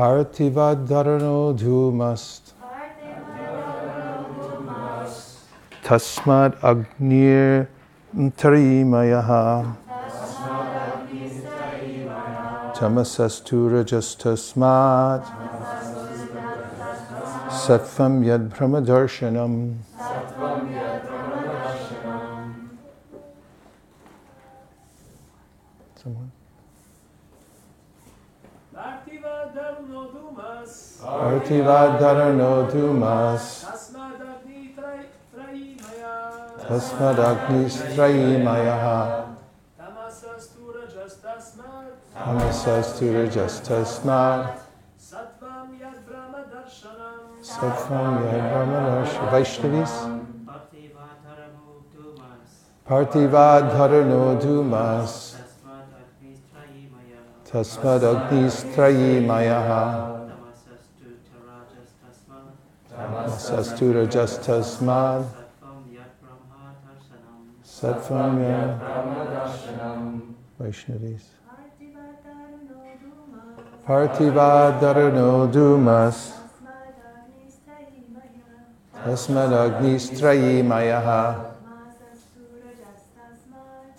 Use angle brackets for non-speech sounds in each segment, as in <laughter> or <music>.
Parthivadharano dhumast. Tasmad agnir tarimayaha. Tamasastura jastasmad. Sattvam yad brahmadarshanam. Someone? Dumas. Parthivadharano dhumas. Tasmadagni trai- traimaya. Tasmadagnistrayimayaha. Tamasastura jastasmad. Tamasastura jastasmad. Sattvam yad brahma darshanam. Vaishnavis. Parthivadharano Dumas. dhumas. Tasmad Agnistrayimaya. Tasmad agnistrayimayaha. Tamasastu Tarajas Tasmad. Tasastura jastasmad. Sattvam Yad Sattvam Brahma Darshanam. yad. Vaishnavis. Parthivadharano Parthivadharano dhumas. Tasmad agnistrayimayaha.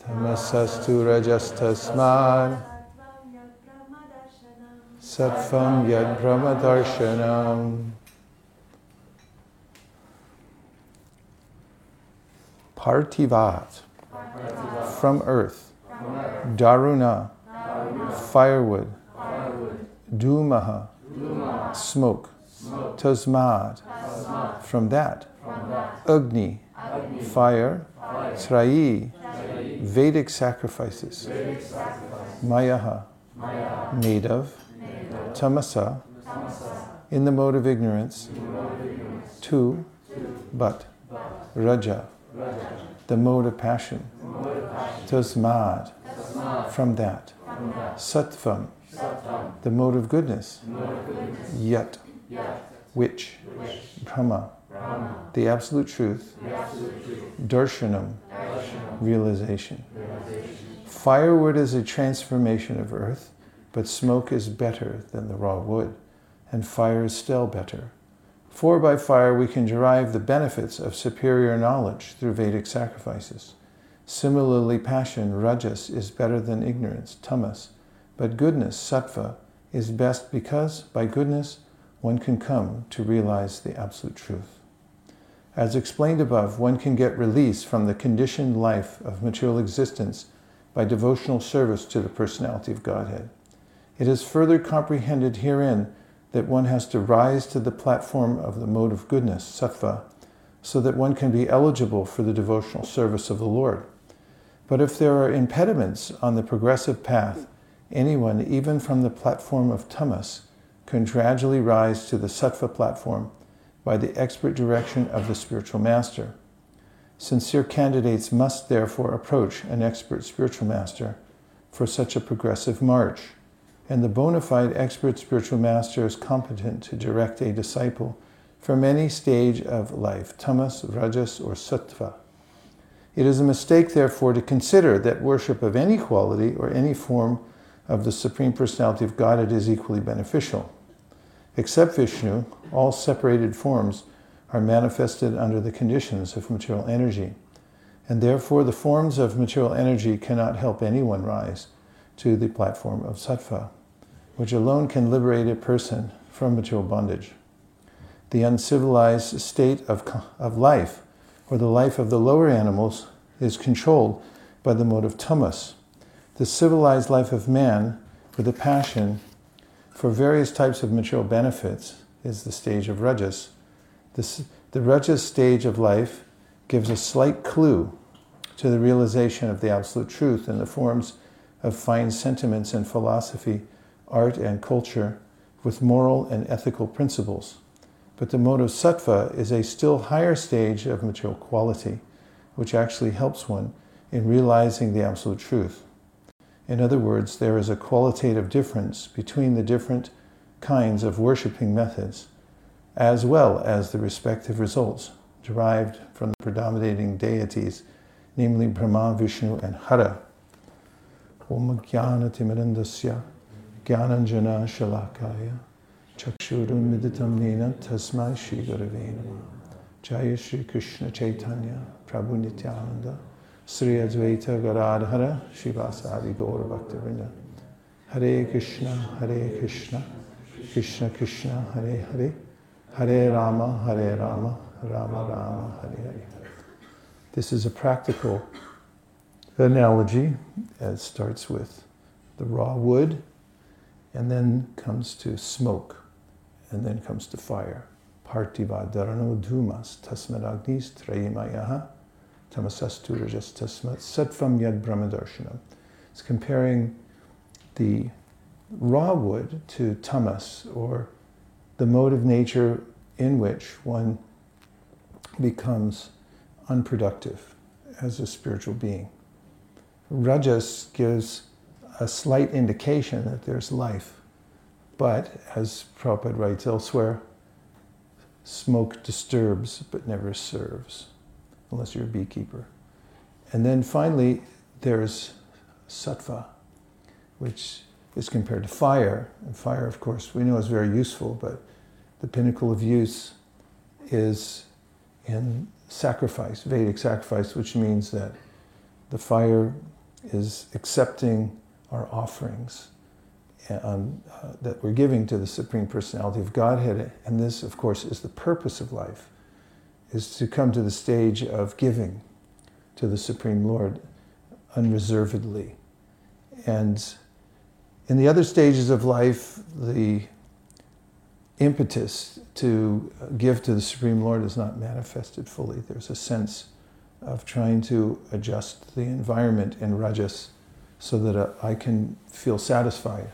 Tamasastura jastasmad. Sattvam yad brahmadarshanam. Parthivat, from earth. Daruna, firewood. Dumaha, smoke. Tasmad, from that. Agni, fire. Trayi, Vedic sacrifices. Mayaha, made of. Tamasa, in the mode of ignorance. Two, but. Raja, the mode of passion. Tasmad, from that. Sattvam, the mode of goodness. Yet, which. Brahma, the absolute truth. Darshanam, realization. Firewood is a transformation of earth, but smoke is better than the raw wood, and fire is still better. For by fire we can derive the benefits of superior knowledge through Vedic sacrifices. Similarly, passion, rajas, is better than ignorance, tamas, but goodness, sattva, is best because by goodness one can come to realize the absolute truth. As explained above, one can get release from the conditioned life of material existence by devotional service to the personality of Godhead. It is further comprehended herein that one has to rise to the platform of the mode of goodness, sattva, so that one can be eligible for the devotional service of the Lord. But if there are impediments on the progressive path, anyone, even from the platform of tamas, can gradually rise to the sattva platform by the expert direction of the spiritual master. Sincere candidates must therefore approach an expert spiritual master for such a progressive march, and the bona fide expert spiritual master is competent to direct a disciple from any stage of life, tamas, rajas, or sattva. It is a mistake, therefore, to consider that worship of any quality or any form of the Supreme Personality of Godhead is equally beneficial. Except Vishnu, all separated forms are manifested under the conditions of material energy, and therefore the forms of material energy cannot help anyone rise to the platform of sattva, which alone can liberate a person from material bondage. The uncivilized state of, of life, or the life of the lower animals, is controlled by the mode of tamas. The civilized life of man, with a passion for various types of material benefits, is the stage of rajas. This, the rajas stage of life gives a slight clue to the realization of the absolute truth in the forms of fine sentiments and philosophy, art and culture, with moral and ethical principles. But the mode of sattva is a still higher stage of material quality, which actually helps one in realizing the absolute truth. In other words, there is a qualitative difference between the different kinds of worshipping methods, as well as the respective results derived from the predominating deities, namely Brahma, Vishnu, and Hara. Om Jnana Timirandasya Jnananjana Shalakaya Chakshurunmiditam nena tasmai Shri Gurave Jaya Shri Krishna Chaitanya Prabhu Nityananda Sri Advaita Gadadhara Shivasadi Gaura Bhaktivinoda Hare Krishna Hare Krishna Krishna Krishna Hare Hare. Hare Rama Hare Rama Rama Rama Hare Hare. This is a practical analogy. It starts with the raw wood and then comes to smoke and then comes to fire. Partiva dharano dhumas tasmad agnis trayimayaha tamasastu rajas tasmat sattvam yad brahmadarshanam. It's comparing the raw wood to tamas, or the mode of nature in which one becomes unproductive as a spiritual being. Rajas gives a slight indication that there's life, but as Prabhupada writes elsewhere, smoke disturbs but never serves, unless you're a beekeeper. And then finally, there's sattva, which is compared to fire. And fire, of course, we know is very useful, but the pinnacle of use is in sacrifice, Vedic sacrifice, which means that the fire is accepting our offerings and, uh, that we're giving to the Supreme Personality of Godhead. And this, of course, is the purpose of life, is to come to the stage of giving to the Supreme Lord unreservedly. And in the other stages of life, the impetus to give to the Supreme Lord is not manifested fully. There's a sense of trying to adjust the environment in Rajas so that uh, I can feel satisfied.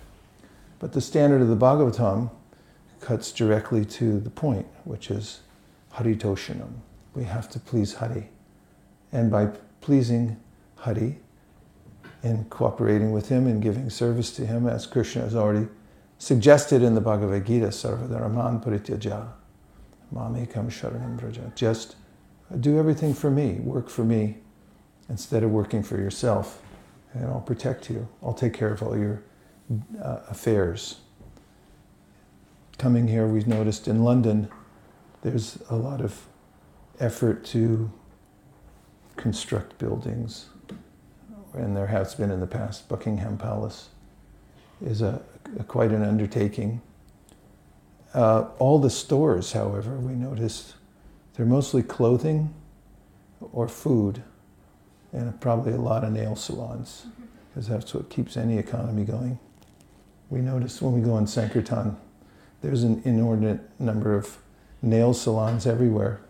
But the standard of the Bhagavatam cuts directly to the point, which is Hari Haritoshanam. We have to please Hari. And by pleasing Hari and cooperating with him and giving service to him, as Krishna has already suggested in the Bhagavad Gita, Sarvadharaman Parityaja, Mamekam Sharanam Braja. Just do everything for me, work for me, instead of working for yourself, and I'll protect you. I'll take care of all your uh, affairs. Coming here, we've noticed in London, there's a lot of effort to construct buildings, and there has been in the past. Buckingham Palace is a, a quite an undertaking. Uh, all the stores, however, we noticed they're mostly clothing or food, and probably a lot of nail salons, because that's what keeps any economy going. We notice when we go in Sankirtan, there's an inordinate number of nail salons everywhere.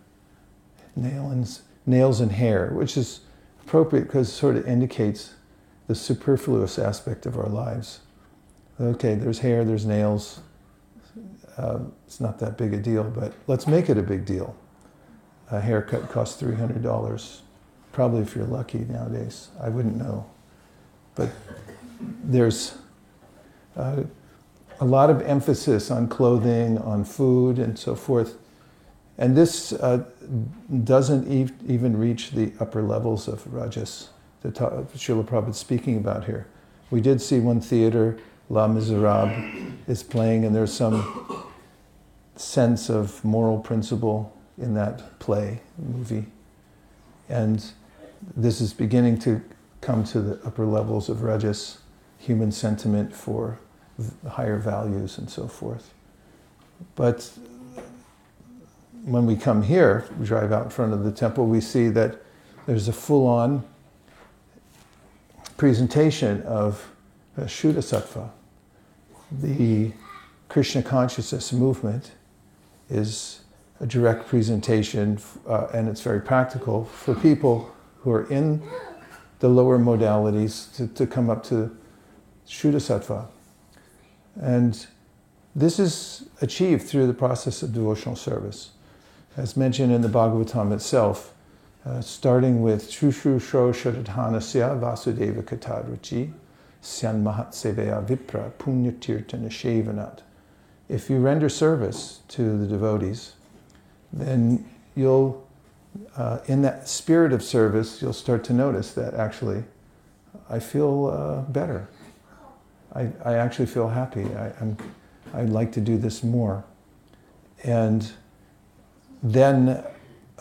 Nail and, nails and hair, which is appropriate because it sort of indicates the superfluous aspect of our lives. Okay, there's hair, there's nails. Uh, it's not that big a deal, but let's make it a big deal. A haircut costs $300, probably if you're lucky nowadays. I wouldn't know. But there's uh, a lot of emphasis on clothing, on food, and so forth. And this uh, doesn't e- even reach the upper levels of rajas that ta- Srila Prabhupada is speaking about here. We did see one theater, La Miserable, is playing, and there's some sense of moral principle in that play, movie. And this is beginning to come to the upper levels of rajas, human sentiment for higher values and so forth. But when we come here, we drive out in front of the temple, we see that there's a full on presentation of Shuddha Sattva. The Krishna consciousness movement is a direct presentation, uh, and it's very practical for people who are in the lower modalities to, to come up to Shuddha Sattva. And this is achieved through the process of devotional service. As mentioned in the Bhagavatam itself, uh, starting with Shushu Shro Shradhanasya Vasudeva Katadruchi Syan Mahat Seveya Vipra Punya Tirtana Shevanat. If you render service to the devotees, then you'll, uh, in that spirit of service, you'll start to notice that actually I feel uh, better. I, I actually feel happy. I, am I'd like to do this more. And then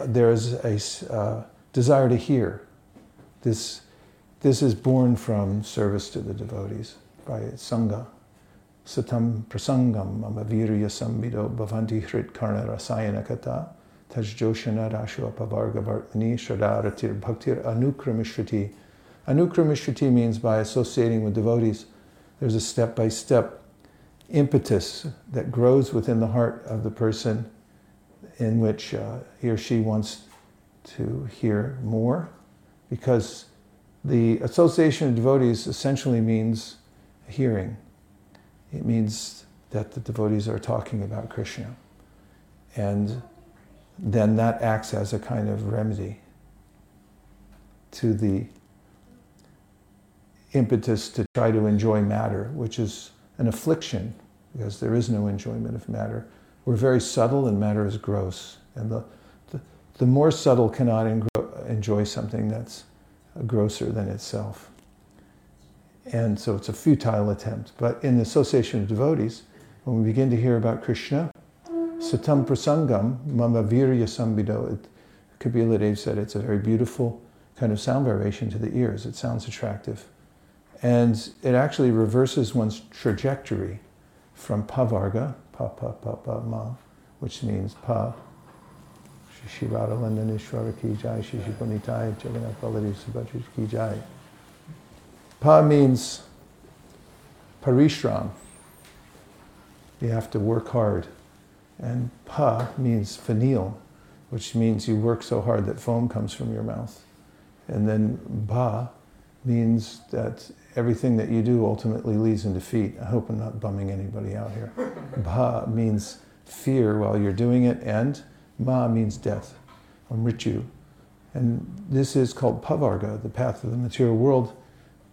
there's a uh, desire to hear. This, this is born from service to the devotees by Sangha. Satam prasangam amavirya sambido bhavanti hrit karna rasayana kata tajjoshana rashu apavarga vartmani shradaratir bhaktir anukramishruti. Anukramishruti means by associating with devotees, there's a step by step impetus that grows within the heart of the person in which uh, he or she wants to hear more because the association of devotees essentially means hearing. It means that the devotees are talking about Krishna. And then that acts as a kind of remedy to the impetus to try to enjoy matter, which is an affliction because there is no enjoyment of matter. We're very subtle and matter is gross. And the, the, the more subtle cannot enjoy something that's grosser than itself. And so it's a futile attempt. But in the association of devotees, when we begin to hear about Krishna, satam prasangam mama virya sambido, Kapila Dev said it's a very beautiful kind of sound vibration to the ears. It sounds attractive. And it actually reverses one's trajectory from pavarga, pa pa pa pa ma, which means pa, ki jai, ki jai. Pa means parishram. You have to work hard. And pa means finial, which means you work so hard that foam comes from your mouth. And then ba means that everything that you do ultimately leads in defeat. I hope I'm not bumming anybody out here. <laughs> Ba means fear while you're doing it, and Ma means death, or mritu. And this is called pavarga, the path of the material world.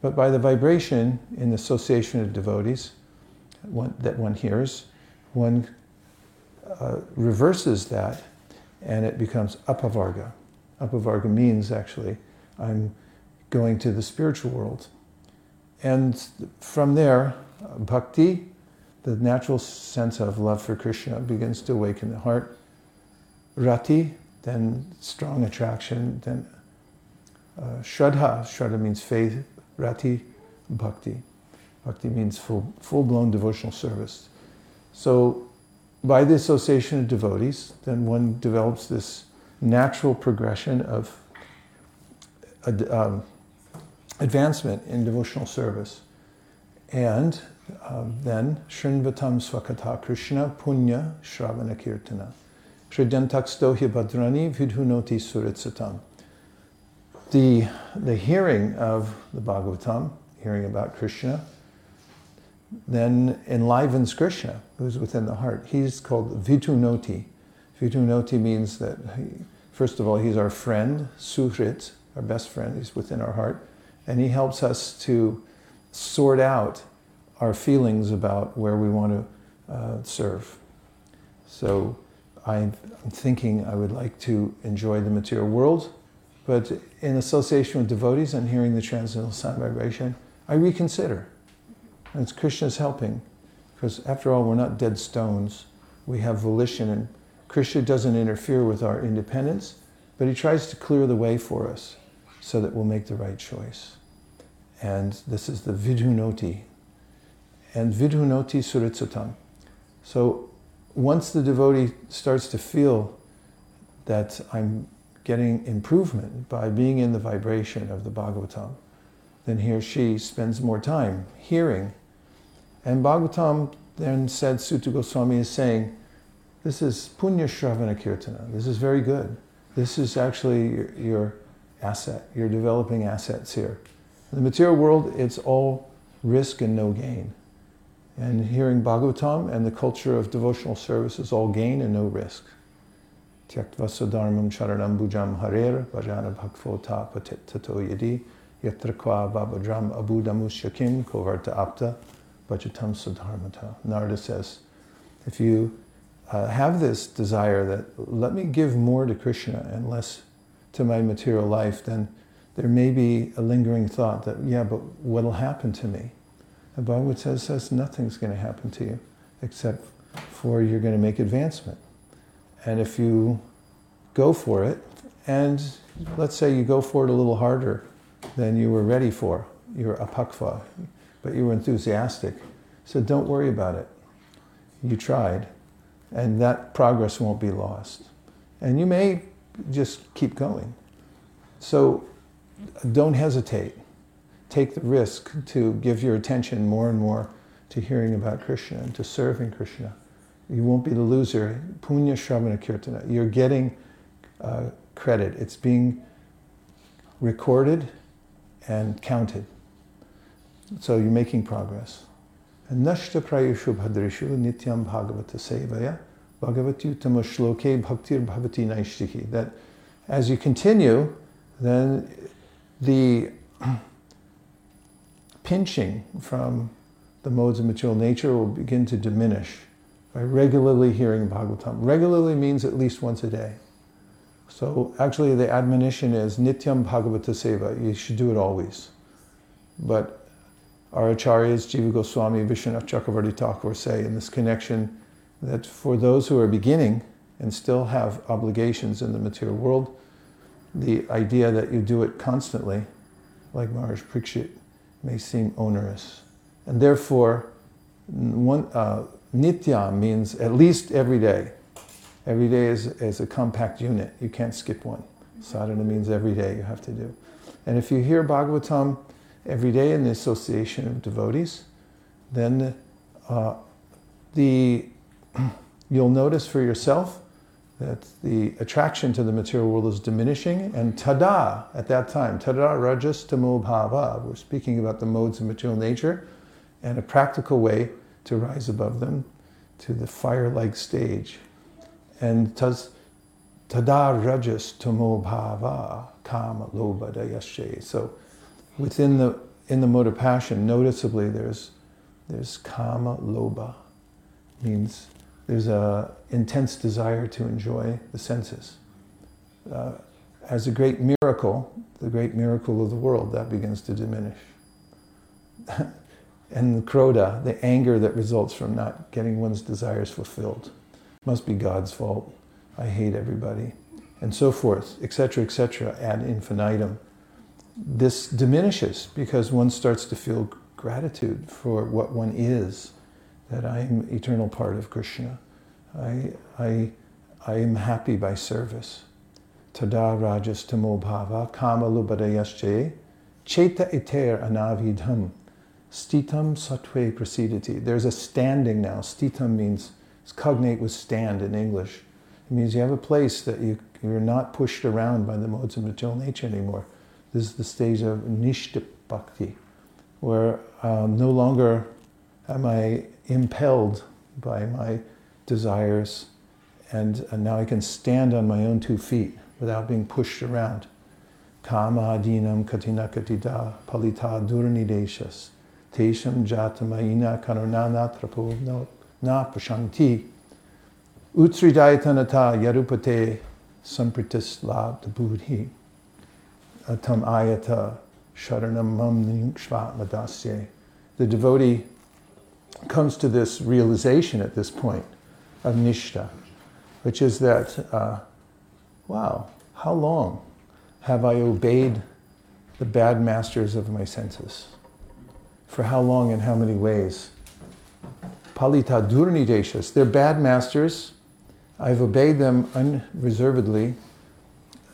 But by the vibration in the association of devotees one, that one hears, one uh, reverses that and it becomes apavarga. Apavarga means actually, I'm going to the spiritual world. And from there, bhakti, the natural sense of love for Krishna, begins to awaken the heart. Rati, then strong attraction, then uh, Shraddha. Shraddha means faith. Rati, bhakti. Bhakti means full, full-blown devotional service. So by the association of devotees, then one develops this natural progression of um, advancement in devotional service. And um, then Shrinvatam Swakata Krishna Punya Shravana Kirtana. Bhadrani Vidhunoti Suritsatam. The, the hearing of the Bhagavatam, hearing about Krishna, then enlivens Krishna, who's within the heart. He's called Vidhunoti. Vidhunoti means that, he, first of all, he's our friend, Suhrit, our best friend, he's within our heart and he helps us to sort out our feelings about where we want to uh, serve. So I'm thinking I would like to enjoy the material world, but in association with devotees and hearing the transcendental sound vibration, I reconsider. And it's Krishna's helping, because after all, we're not dead stones. We have volition, and Krishna doesn't interfere with our independence, but he tries to clear the way for us so that we'll make the right choice. And this is the vidhunoti. And vidhunoti suritsatam. So once the devotee starts to feel that I'm getting improvement by being in the vibration of the Bhagavatam, then he or she spends more time hearing. And Bhagavatam then said, Suta Goswami is saying, this is punya shravana kirtana. This is very good. This is actually your, your asset. You're developing assets here. In the material world, it's all risk and no gain. And hearing Bhagavatam and the culture of devotional service is all gain and no risk. Tyaktva sadharmam charanam bhujam harer bhajana bhakvota tato yadi yatra kwa babadram abudamusyakim kovarta apta bhajatam sadharmata. Narada says, if you uh, have this desire that let me give more to Krishna and less to my material life, then there may be a lingering thought that, yeah, but what'll happen to me? The Bhagavad says, says nothing's going to happen to you. except for you're going to make advancement. And if you go for it, and let's say you go for it a little harder than you were ready for, you're apakva, but you were enthusiastic. So don't worry about it. You tried, and that progress won't be lost. And you may just keep going. So don't hesitate. Take the risk to give your attention more and more to hearing about Krishna and to serving Krishna. You won't be the loser. Punya Shravana Kirtana. You're getting uh, credit. It's being recorded and counted. So you're making progress. Nashta prayushu bhadrishu nityam bhagavata sevaya bhagavati uttama shloke bhaktir bhavati naishtihi. That as you continue, then the <clears throat> pinching from the modes of material nature will begin to diminish by regularly hearing Bhagavatam. Regularly means at least once a day. So actually the admonition is Nityam Bhagavata Seva. You should do it always. But our acharyas, Jiva Goswami, Vishwanath Chakravarti Thakur say in this connection that for those who are beginning and still have obligations in the material world, the idea that you do it constantly, like Maharaj Parikshit, may seem onerous. And therefore, one, uh, nitya means at least every day. Every day is, is a compact unit. You can't skip one. Sadhana means every day you have to do. And if you hear Bhagavatam every day in the association of devotees, then uh, the, <clears throat> you'll notice for yourself that the attraction to the material world is diminishing, and tada at that time, tada rajas tamo bhava, we're speaking about the modes of material nature and a practical way to rise above them to the fire-like stage. And tas, tada rajas tamo bhava kama loba dayashe. So within the in the mode of passion, noticeably there's there's kama loba, means there's a intense desire to enjoy the senses. Uh, as a great miracle, the great miracle of the world, that begins to diminish. <laughs> and the krodha, the anger that results from not getting one's desires fulfilled, must be God's fault. I hate everybody, and so forth, etc., etc., ad infinitum. This diminishes because one starts to feel gratitude for what one is that I am eternal part of Krishna. I, I, I am happy by service. Tada rajas tamo bhava kama lubadayasche cheta iter anavidham stitam satve prasidati. There's a standing now. Stitam means it's cognate with stand in English. It means you have a place that you, you're not pushed around by the modes of material nature anymore. This is the stage of nishta bhakti, where um, no longer am I impelled by my desires, and, and now I can stand on my own two feet without being pushed around. Kama adinam katina katita palita durnideshas tesham jatamaina karunana trapo na pashanti utsridayatanata yarupate sampritis labdabudhi ayata sharanam mam. The devotee comes to this realization at this point of nishta, which is that, uh, wow, how long have I obeyed the bad masters of my senses? For how long and how many ways? Palita durnideshas, they're bad masters. I've obeyed them unreservedly.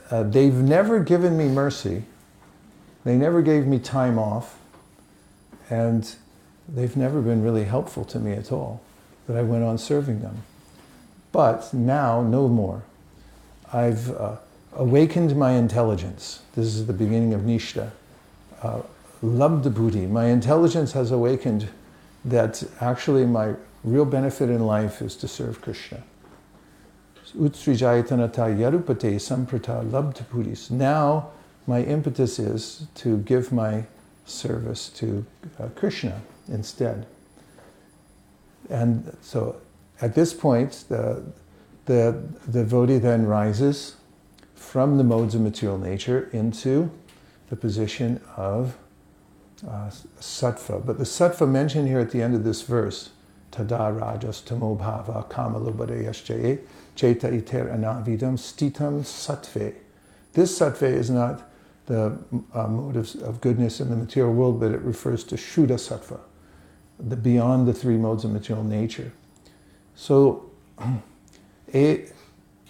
Uh, they've never given me mercy. They never gave me time off. And they've never been really helpful to me at all, but I went on serving them. But now, no more. I've uh, awakened my intelligence. This is the beginning of Nishta. Uh, Buddhi. My intelligence has awakened that actually my real benefit in life is to serve Krishna. Utsrijayatanata yarupate samprata labdhabhutis. Now my impetus is to give my service to uh, Krishna instead. And so at this point, the, the, the devotee then rises from the modes of material nature into the position of uh, sattva. But the sattva mentioned here at the end of this verse tada rajas tamo bhava cheta iter anavidam stitam sattve. This sattve is not the uh, motives of goodness in the material world, but it refers to Shuddha Sattva, the beyond the three modes of material nature. So, <clears throat> the,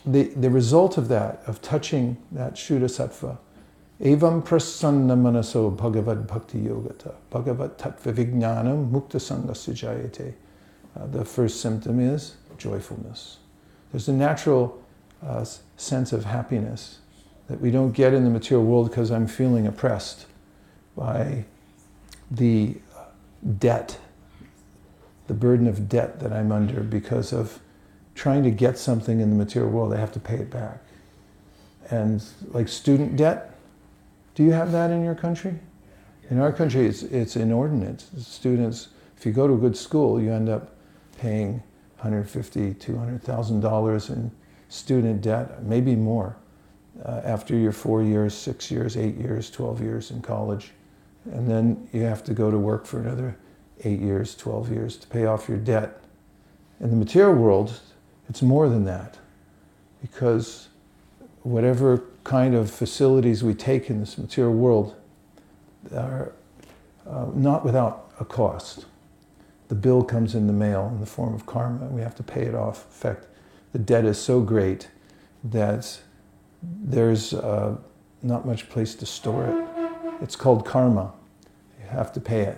the result of that, of touching that Shuddha Sattva, Evam prasanna manaso bhagavad bhakti yogata, bhagavad tattva vijnanam mukta sangasya jayate. Uh, the first symptom is joyfulness. There's a natural uh, sense of happiness that we don't get in the material world because I'm feeling oppressed by the debt, the burden of debt that I'm under because of trying to get something in the material world. I have to pay it back. And like student debt, do you have that in your country? In our country, it's, it's inordinate. Students, if you go to a good school, you end up paying 150, 200,000 dollars in student debt, maybe more uh, after your four years, six years, eight years, 12 years in college. And then you have to go to work for another eight years, 12 years to pay off your debt. In the material world, it's more than that because whatever kind of facilities we take in this material world are uh, not without a cost. The bill comes in the mail in the form of karma, we have to pay it off. In fact, the debt is so great that there's uh, not much place to store it. It's called karma. You have to pay it.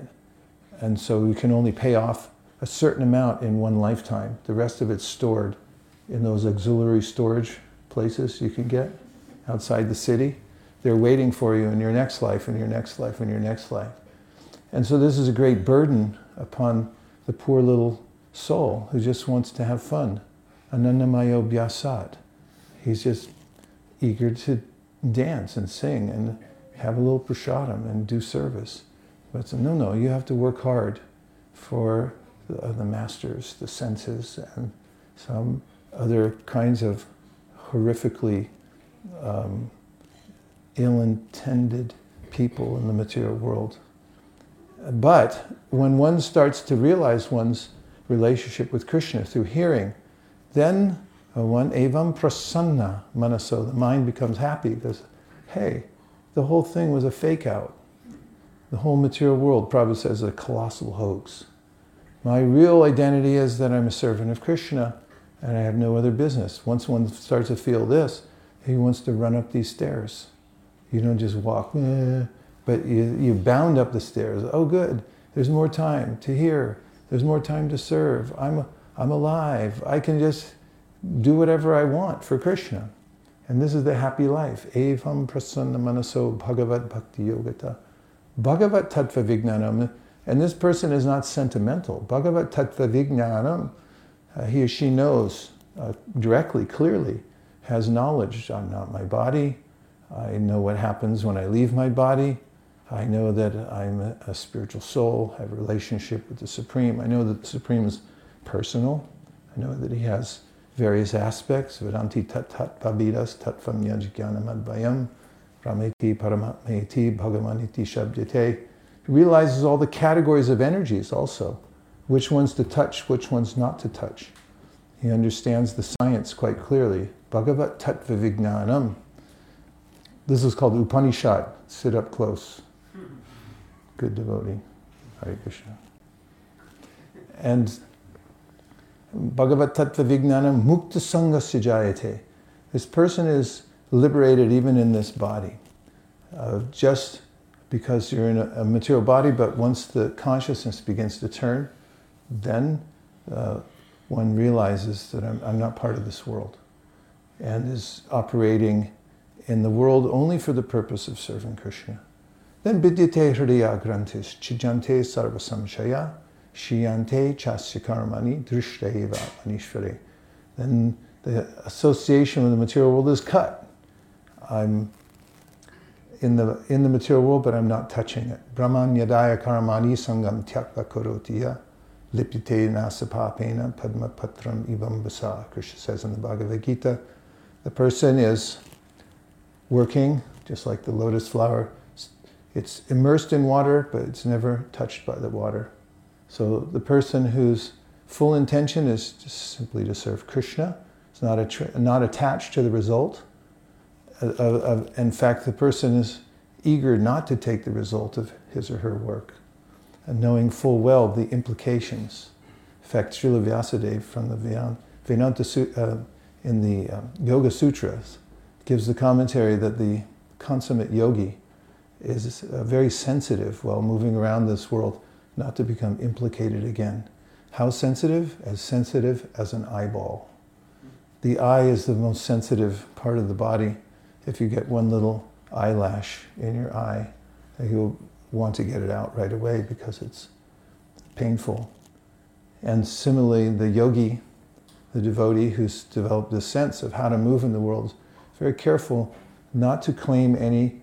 And so you can only pay off a certain amount in one lifetime. The rest of it's stored in those auxiliary storage places you can get outside the city. They're waiting for you in your next life, in your next life, in your next life. And so this is a great burden upon the poor little soul who just wants to have fun. Anandamayo Bhyasat. He's just eager to dance and sing and have a little prasadam and do service. But so, no, no, you have to work hard for the, uh, the masters, the senses, and some other kinds of horrifically um, ill-intended people in the material world. But when one starts to realize one's relationship with Krishna through hearing, then one evam prasanna manaso, the mind becomes happy because, hey, the whole thing was a fake out. The whole material world, Prabhupada says, is a colossal hoax. My real identity is that I'm a servant of Krishna and I have no other business. Once one starts to feel this, he wants to run up these stairs. You don't just walk, eh, but you, you bound up the stairs. Oh, good, there's more time to hear, there's more time to serve. I'm, I'm alive. I can just do whatever I want for Krishna. And this is the happy life. Evam prasanna manaso bhagavat bhakti yogata. Bhagavat tattva. And this person is not sentimental. Bhagavat tattva vijnanam, uh, he or she knows uh, directly, clearly, has knowledge. I'm not my body. I know what happens when I leave my body. I know that I'm a, spiritual soul, I have a relationship with the Supreme. I know that the Supreme is personal. I know that he has various aspects. Vedanti tat tat pavidas tatvam yajgyanam advayam rameti paramatmeti bhagavaniti shabdite. He realizes all the categories of energies also, which ones to touch, which ones not to touch. He understands the science quite clearly. Bhagavat tattva vijnanam. This is called Upanishad. Sit up close. Good devotee. Hare Krishna. And Bhagavat Tattva Vijnana Mukta Sangha Sijayate. This person is liberated even in this body. Uh, just because you're in a, a, material body, but once the consciousness begins to turn, then uh, one realizes that I'm, I'm not part of this world and is operating in the world only for the purpose of serving Krishna. Then vidyate hriya grantis chijante sarva samshaya Shiyante chasya drishteva manishvare. Then the association with the material world is cut. I'm in the, in the material world, but I'm not touching it. Brahman yadaya karamani sangam tyakva korotiya lipite nasapapena padma patram ibam basa. Krishna says in the Bhagavad Gita, the person is working just like the lotus flower. It's immersed in water, but it's never touched by the water. So the person whose full intention is simply to serve Krishna. It's not, not attached to the result. Of, of, in fact, the person is eager not to take the result of his or her work, and knowing full well the implications. In fact, Srila Vyasadeva from the Vedanta uh, in the um, Yoga Sutras gives the commentary that the consummate yogi is very sensitive while moving around this world not to become implicated again. How sensitive? As sensitive as an eyeball. The eye is the most sensitive part of the body. If you get one little eyelash in your eye, you'll want to get it out right away because it's painful. And similarly, the yogi, the devotee who's developed this sense of how to move in the world, is very careful not to claim any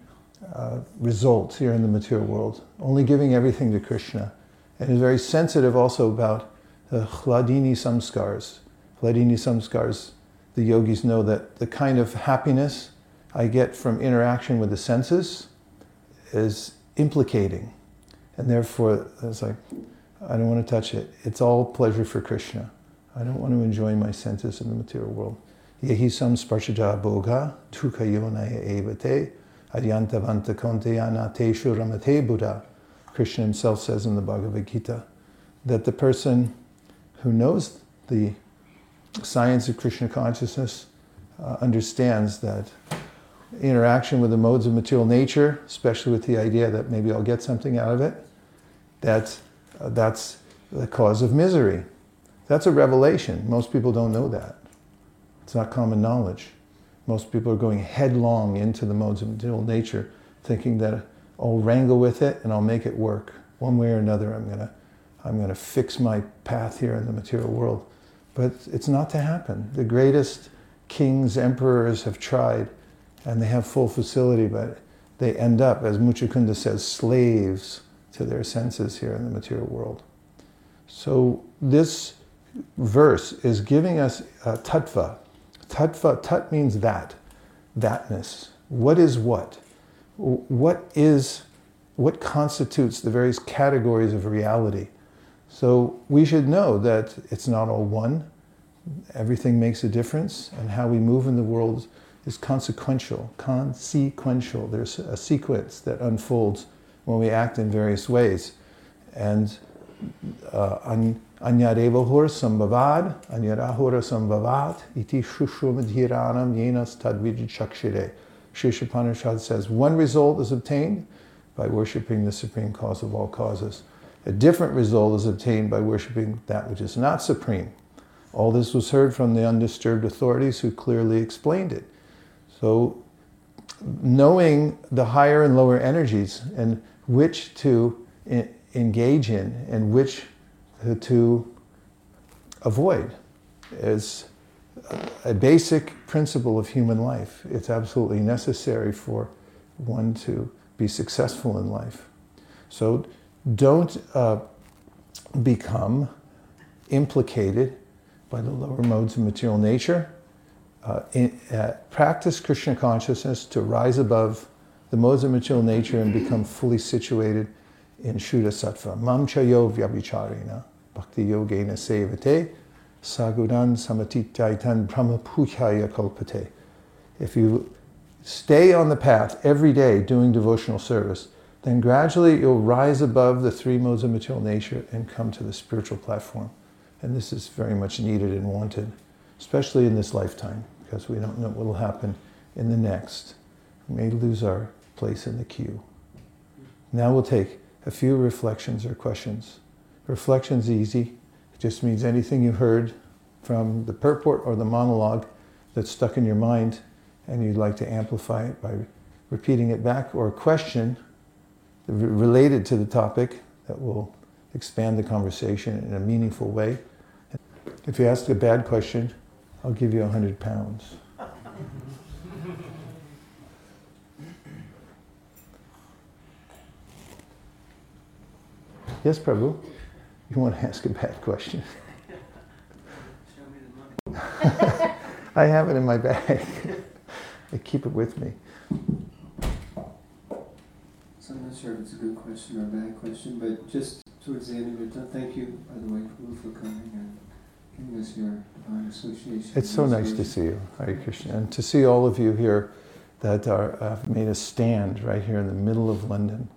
uh, results here in the material world, only giving everything to Krishna. And is very sensitive also about the Hladini samskars. Hladini samskars, the yogis know that the kind of happiness I get from interaction with the senses is implicating. And therefore, it's like, I don't want to touch it. It's all pleasure for Krishna. I don't want to enjoy my senses in the material world. Yehi sam sparshaja boga, tukha yonaya evate, adyantavanta konteyana teshu ramate buddha. Krishna himself says in the Bhagavad Gita that the person who knows the science of Krishna consciousness uh, understands that interaction with the modes of material nature, especially with the idea that maybe I'll get something out of it, that, uh, that's the cause of misery. That's a revelation. Most people don't know that. It's not common knowledge. Most people are going headlong into the modes of material nature, thinking that I'll wrangle with it and I'll make it work. One way or another, I'm going to I'm going to fix my path here in the material world. But it's not to happen. The greatest kings, emperors have tried, and they have full facility, but they end up, as Muchukunda says, slaves to their senses here in the material world. So this verse is giving us a tattva. Tattva, tat means that, thatness. What is what? What is, what constitutes the various categories of reality? So we should know that it's not all one. Everything makes a difference, and how we move in the world is consequential. Consequential. There's a sequence that unfolds when we act in various ways. And uh, hor sambhavad, anyadahora sambhavat, iti shushumadhiranam yenas tadvijachakshire. Shishapanishad says one result is obtained by worshipping the supreme cause of all causes. A different result is obtained by worshiping that which is not supreme. All this was heard from the undisturbed authorities who clearly explained it. So, knowing the higher and lower energies and which to engage in and which to avoid is a basic principle of human life. It's absolutely necessary for one to be successful in life. So, don't uh, become implicated by the lower modes of material nature. Uh, in, uh, practice Krishna consciousness to rise above the modes of material nature and become fully situated in Shuddha Sattva. Mam chayo vyabhicharena bhakti yogena sevate sagudan samatitaitan brahmapujaya kalpate. If you stay on the path every day doing devotional service, then gradually you'll rise above the three modes of material nature and come to the spiritual platform. And this is very much needed and wanted, especially in this lifetime, because we don't know what will happen in the next. We may lose our place in the queue. Now we'll take a few reflections or questions. Reflection's easy. It just means anything you heard from the purport or the monologue that's stuck in your mind and you'd like to amplify it by repeating it back, or a question related to the topic that will expand the conversation in a meaningful way. If you ask a bad question, I'll give you a hundred pounds. Yes, Prabhu. You want to ask a bad question? Show me the money. <laughs> I have it in my bag. <laughs> I keep it with me. So I'm not sure if it's a good question or a bad question, but just towards the end of it, thank you, by the way, Prabhu, for coming and giving us your divine association. It's so nice to see you, Hare Krishna, and to see all of you here that are have made a stand right here in the middle of London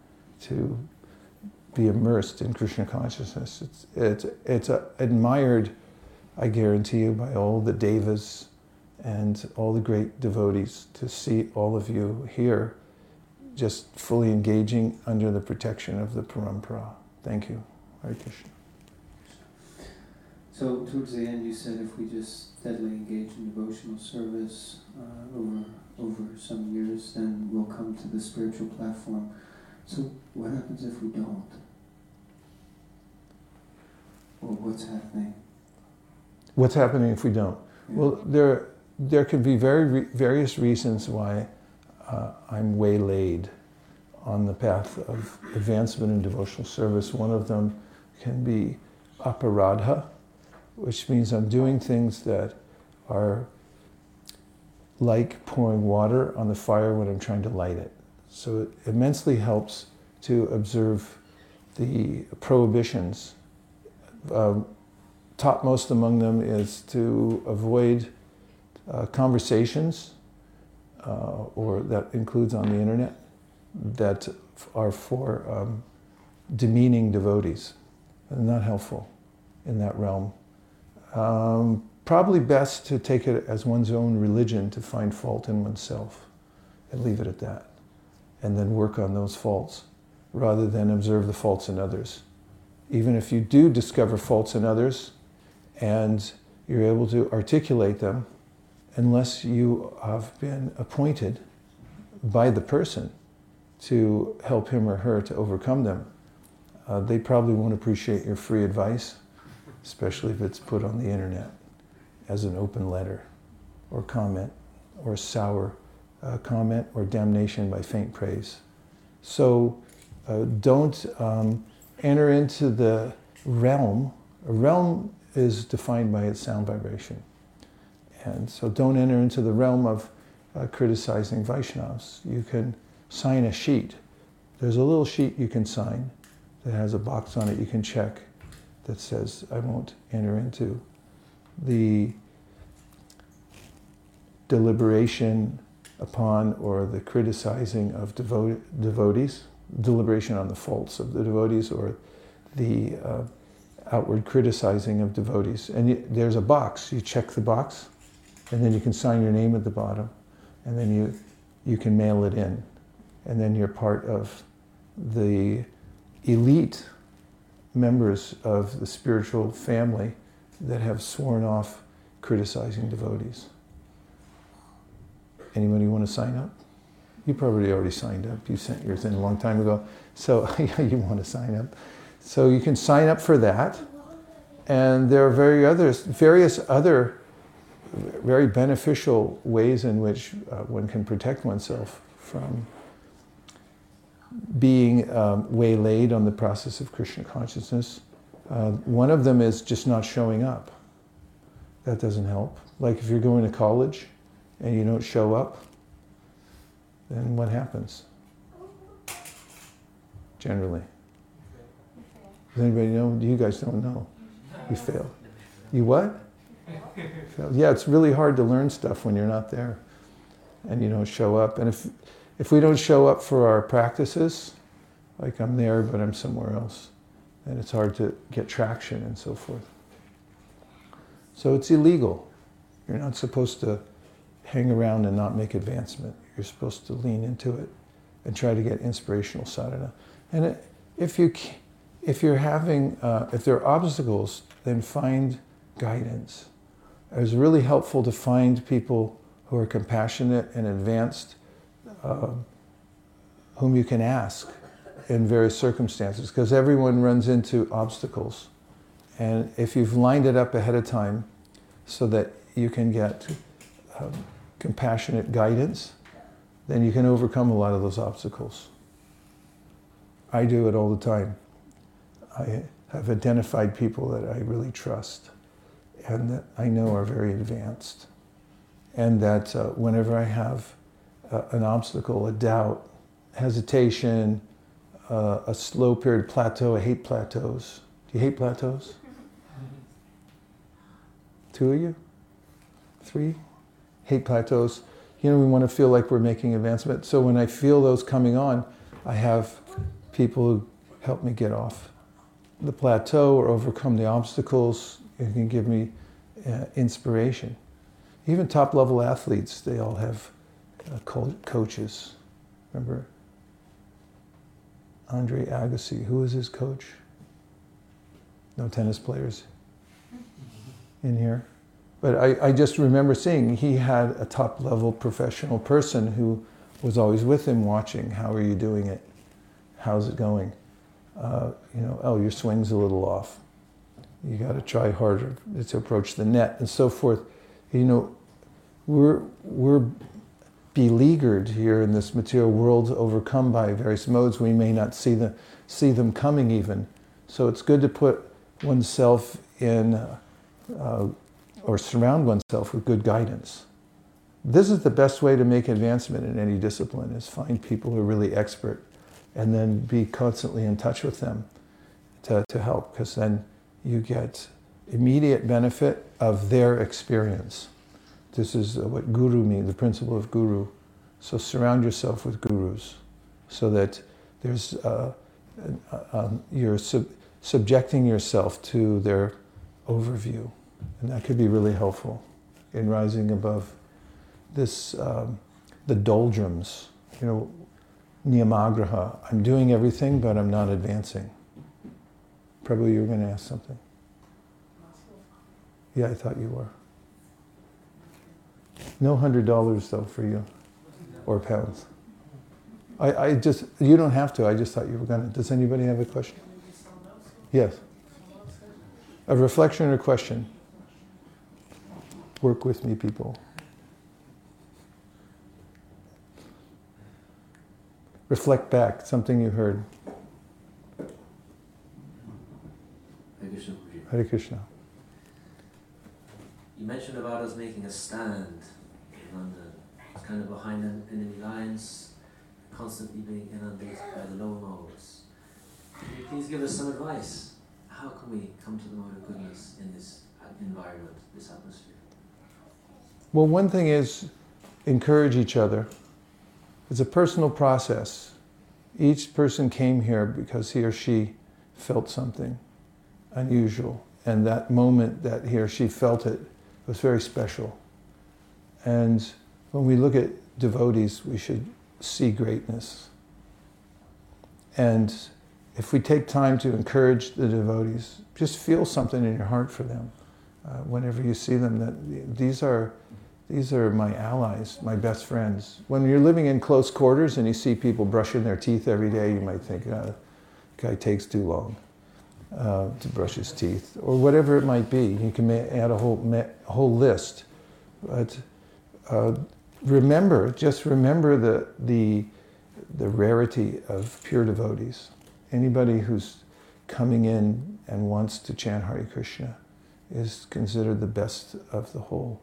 to be immersed in Krishna consciousness. It's it's it's admired, I guarantee you, by all the devas and all the great devotees to see all of you here, just fully engaging under the protection of the Parampara. Thank you, Hare Krishna. So towards the end, you said if we just steadily engage in devotional service uh, over over some years, then we'll come to the spiritual platform. So what happens if we don't? Or what's happening? What's happening if we don't? Yeah. Well, there there can be very re- various reasons why uh, I'm waylaid on the path of advancement in devotional service. One of them can be aparadha, which means I'm doing things that are like pouring water on the fire when I'm trying to light it. So it immensely helps to observe the prohibitions. Um, topmost among them is to avoid uh, conversations, uh, or that includes on the internet, that are for um, demeaning devotees, not helpful in that realm. Um, probably best to take it as one's own religion to find fault in oneself and leave it at that, and then work on those faults rather than observe the faults in others. Even if you do discover faults in others and you're able to articulate them, unless you have been appointed by the person to help him or her to overcome them, uh, they probably won't appreciate your free advice, especially if it's put on the internet as an open letter or comment or sour uh, comment or damnation by faint praise. So uh, don't um, enter into the realm. A realm is defined by its sound vibration. And so don't enter into the realm of uh, criticizing Vaishnavas. You can sign a sheet. There's a little sheet you can sign that has a box on it you can check that says, I won't enter into the deliberation upon or the criticizing of devo- devotees, deliberation on the faults of the devotees or the uh, outward criticizing of devotees. And you, there's a box. You check the box, and then you can sign your name at the bottom, and then you you can mail it in, and then you're part of the elite members of the spiritual family that have sworn off criticizing devotees. Anybody want to sign up? You probably already signed up. You sent yours in a long time ago. So <laughs> you want to sign up. So you can sign up for that. And there are very others, various other very beneficial ways in which uh, one can protect oneself from being um, waylaid on the process of Krishna consciousness. Uh, one of them is just not showing up. That doesn't help. Like if you're going to college and you don't show up, then what happens? Generally. Does anybody know? You guys don't know. You fail. You what? Yeah, it's really hard to learn stuff when you're not there and you don't show up. And if, if we don't show up for our practices, like I'm there but I'm somewhere else, then it's hard to get traction and so forth. So it's illegal. You're not supposed to hang around and not make advancement. You're supposed to lean into it and try to get inspirational sadhana. And if you if you're having uh, if there are obstacles, then find guidance. It was really helpful to find people who are compassionate and advanced, uh, whom you can ask in various circumstances, because everyone runs into obstacles. And if you've lined it up ahead of time so that you can get um, compassionate guidance, then you can overcome a lot of those obstacles. I do it all the time. I have identified people that I really trust and that I know are very advanced. And that uh, whenever I have uh, an obstacle, a doubt, hesitation, uh, a slow period plateau. I hate plateaus. Do you hate plateaus? <laughs> Two of you? Three? Hate plateaus. You know, we want to feel like we're making advancement. So when I feel those coming on, I have people who help me get off the plateau or overcome the obstacles. It can give me uh, inspiration. Even top level athletes, they all have uh, co- coaches. Remember Andre Agassi, who was his coach? No tennis players in here. But I, I just remember seeing he had a top level professional person who was always with him watching. How are you doing it? How's it going? Uh, you know, oh, your swing's a little off. You got to try harder to approach the net and so forth. You know, we're, we're beleaguered here in this material world, overcome by various modes. We may not see, the, see them coming even. So it's good to put oneself in uh, uh, or surround oneself with good guidance. This is the best way to make advancement in any discipline is find people who are really expert and then be constantly in touch with them to, to help because then you get immediate benefit of their experience. This is what guru means, the principle of guru. So surround yourself with gurus so that there's, uh, uh, um, you're sub- subjecting yourself to their overview. And that could be really helpful in rising above this, um, the doldrums. You know, niyamagraha. I'm doing everything, but I'm not advancing. Probably you were going to ask something. Yeah, I thought you were. No hundred dollars though for you, or pounds. I, I just, you don't have to, I just thought you were gonna. Does anybody have a question? Yes. A reflection or question? Work with me, people. Reflect back, something you heard. Hare Krishna, Hare Krishna. You mentioned about us making a stand in London. It's kind of behind enemy lines, constantly being inundated by the low modes. Can you please give us some advice? How can we come to the mode of goodness in this environment, this atmosphere? Well, one thing is encourage each other. It's a personal process. Each person came here because he or she felt something unusual. And that moment that he or she felt it was very special. And when we look at devotees, we should see greatness. And if we take time to encourage the devotees, just feel something in your heart for them uh, whenever you see them. That these are these are my allies, my best friends. When you're living in close quarters and you see people brushing their teeth every day, you might think, uh, guy takes too long uh, to brush his teeth, or whatever it might be. You can add a whole, whole list. But uh, remember, just remember the, the, the rarity of pure devotees. Anybody who's coming in and wants to chant Hare Krishna is considered the best of the whole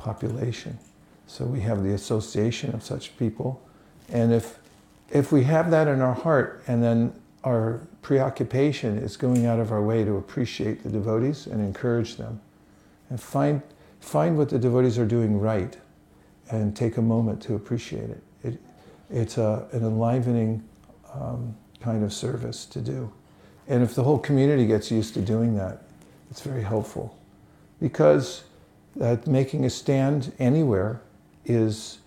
population. So we have the association of such people. And if, if we have that in our heart and then our preoccupation is going out of our way to appreciate the devotees and encourage them and find, find what the devotees are doing right and take a moment to appreciate it. it it's a, an enlivening um, kind of service to do. And if the whole community gets used to doing that, it's very helpful. Because that making a stand anywhere is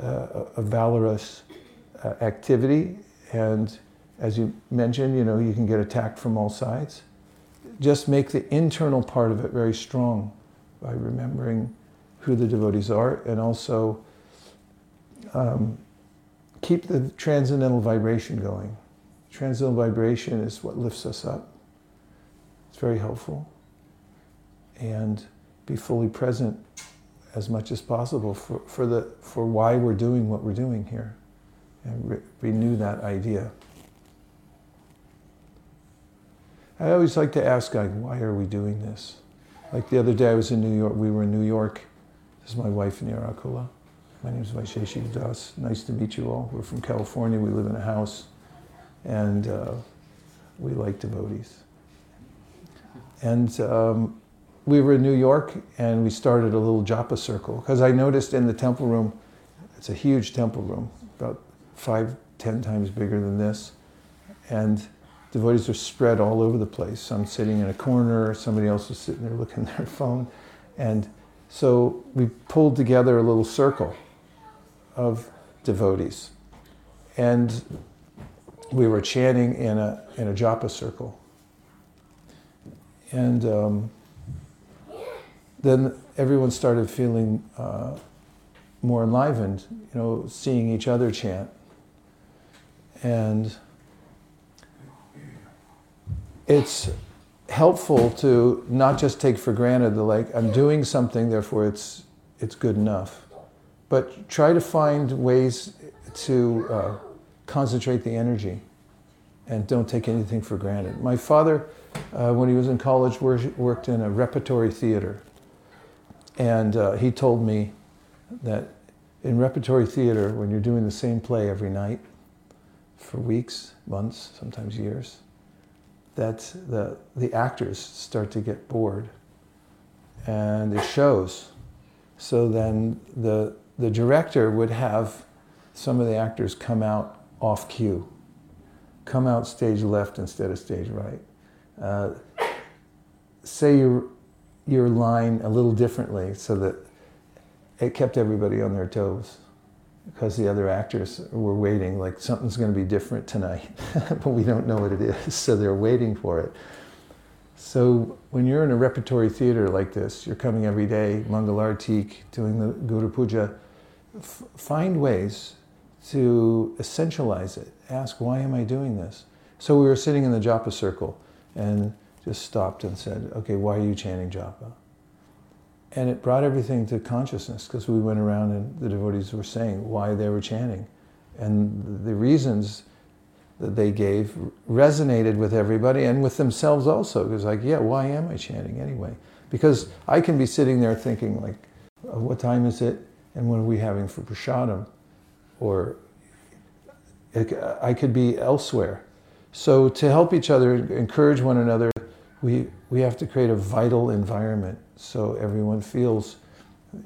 uh, a valorous uh, activity. And as you mentioned, you know, you can get attacked from all sides. Just make the internal part of it very strong by remembering who the devotees are and also um, keep the transcendental vibration going. Transcendental vibration is what lifts us up. It's very helpful. And be fully present as much as possible for, for, the, for why we're doing what we're doing here and re- renew that idea. I always like to ask, like, why are we doing this? Like the other day, I was in New York. We were in New York. This is my wife, Nirakula. My name is Vaisesika Das. Nice to meet you all. We're from California. We live in a house and uh, we like devotees. And um, we were in New York, and we started a little japa circle because I noticed in the temple room, it's a huge temple room, about five, ten times bigger than this, and devotees are spread all over the place. Some sitting in a corner, somebody else is sitting there looking <laughs> at their phone, and so we pulled together a little circle of devotees. And we were chanting in a, in a japa circle. And um, then everyone started feeling uh, more enlivened, you know, seeing each other chant. And it's helpful to not just take for granted the like I'm doing something, therefore it's it's good enough, but try to find ways to uh, concentrate the energy, and don't take anything for granted. My father, uh, when he was in college, worked in a repertory theater, and uh, he told me that in repertory theater, when you're doing the same play every night for weeks, months, sometimes years that the, the actors start to get bored and it shows. So then the, the director would have some of the actors come out off cue, come out stage left instead of stage right. Uh, say your, your line a little differently so that it kept everybody on their toes because the other actors were waiting, like something's going to be different tonight, <laughs> but we don't know what it is, so they're waiting for it. So when you're in a repertory theater like this, you're coming every day, Mangalartik, doing the Guru Puja, f- find ways to essentialize it. Ask, why am I doing this? So we were sitting in the japa circle and just stopped and said, okay, why are you chanting japa? And it brought everything to consciousness because we went around and the devotees were saying why they were chanting. And the reasons that they gave resonated with everybody and with themselves also. It was like, yeah, why am I chanting anyway? Because I can be sitting there thinking, like, oh, what time is it? And what are we having for prasadam? Or I could be elsewhere. So to help each other, encourage one another, we, we have to create a vital environment so everyone feels,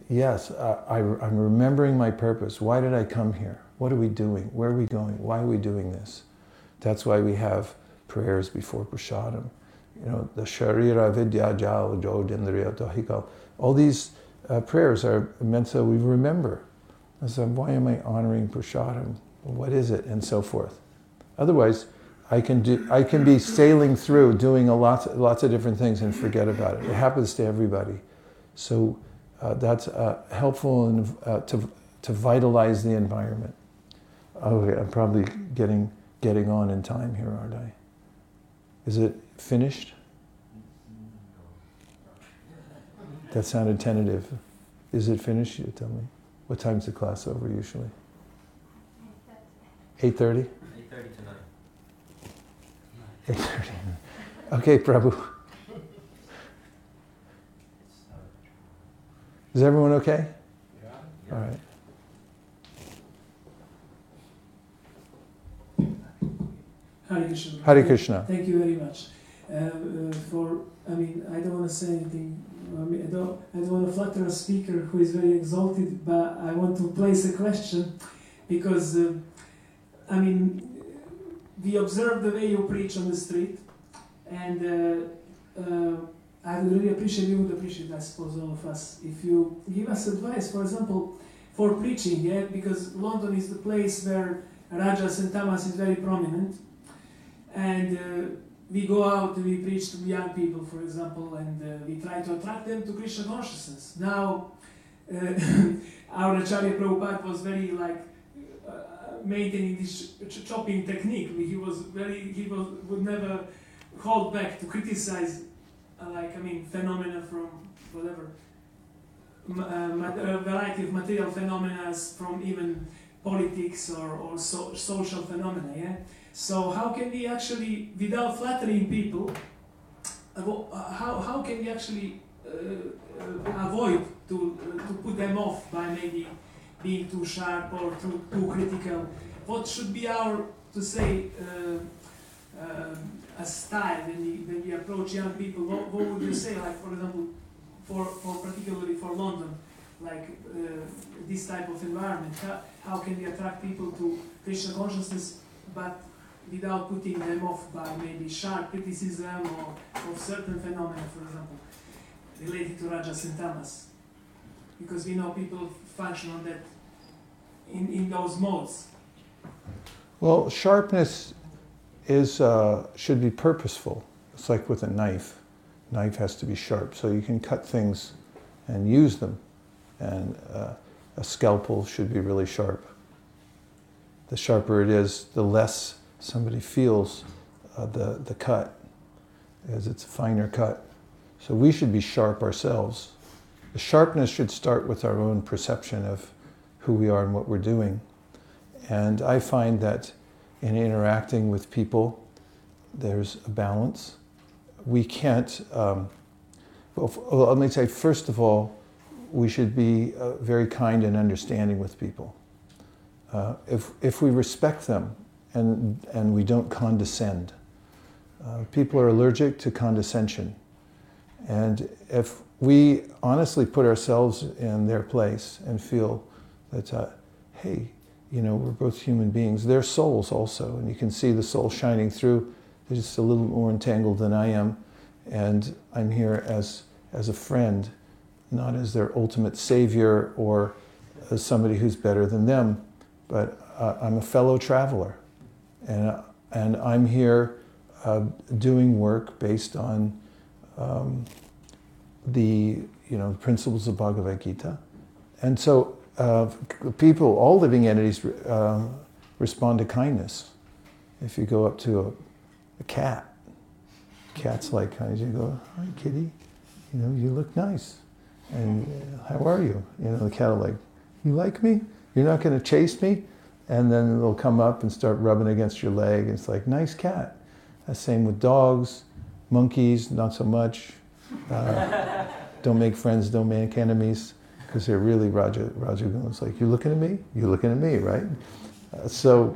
yes, I, am remembering my purpose. Why did I come here? What are we doing? Where are we going? Why are we doing this? That's why we have prayers before prasadam. You know, the Sharira Vidya Jal Jodendriya Tahe Kal. All these uh, prayers are meant so we remember. So why am I honoring prasadam? What is it? And so forth. Otherwise, I can do. I can be sailing through, doing a lot, lots of different things, and forget about it. It happens to everybody. So uh, that's uh, helpful in, uh, to to vitalize the environment. Okay, I'm probably getting getting on in time here, aren't I? Is it finished? That sounded tentative. Is it finished? You tell me. What time's the class over usually? Eight thirty. Okay, Prabhu. Is everyone okay? Yeah. All right. Hare Krishna. Hare Krishna. Thank you very much uh, uh, for. I mean, I don't want to say anything. I mean, I don't. I don't want to flatter a speaker who is very exalted, but I want to place a question because, uh, I mean, we observe the way you preach on the street, and uh, uh, I would really appreciate, we would appreciate, I suppose, all of us, if you give us advice, for example, for preaching, yeah, because London is the place where Rajas and Tamas is very prominent, and uh, we go out and we preach to young people, for example, and uh, we try to attract them to Krishna consciousness. Now, uh, <laughs> our Acharya Prabhupada was very like maintaining this ch- chopping technique. He was very, he was, would never hold back to criticize, uh, like, I mean, phenomena from whatever, uh, a variety of material phenomena from even politics or, or so, social phenomena, yeah? So how can we actually, without flattering people, how, how can we actually uh, uh, avoid to, uh, to put them off by maybe being too sharp or too, too critical. What should be our to say uh, um, a style when you when approach young people? What, what would you say? Like for example, for, for particularly for London, like uh, this type of environment. How, how can we attract people to Krishna consciousness, but without putting them off by maybe sharp criticism or of certain phenomena, for example, related to Rajas and Tamas? Because we know people function on that in, in those modes. Well, sharpness is uh, should be purposeful. It's like with a knife. Knife has to be sharp, so you can cut things and use them. And uh, a scalpel should be really sharp. The sharper it is, the less somebody feels uh, the the cut, as it's a finer cut. So we should be sharp ourselves. The sharpness should start with our own perception of who we are and what we're doing. And I find that in interacting with people, there's a balance. We can't, um, well, let me say, first of all, we should be uh, very kind and understanding with people. Uh, if, if we respect them and, and we don't condescend, uh, people are allergic to condescension. And if we honestly put ourselves in their place and feel that, uh, hey, you know, we're both human beings. They're souls also, and you can see the soul shining through. They're just a little more entangled than I am, and I'm here as as a friend, not as their ultimate savior or as somebody who's better than them, but uh, I'm a fellow traveler, and uh, and I'm here uh, doing work based on um, the you know principles of Bhagavad Gita, and so uh, people, all living entities, uh, respond to kindness. If you go up to a, a cat, cat's like, kindness. you go, hi kitty, you know, you look nice, and uh, how are you? You know, the cat will like, you like me? You're not going to chase me? And then they'll come up and start rubbing against your leg. It's like, nice cat. The same with dogs, monkeys, not so much. Uh, <laughs> don't make friends, don't make enemies because they're really Raja Rajagun. It's like, you looking at me? You're looking at me, right? Uh, so,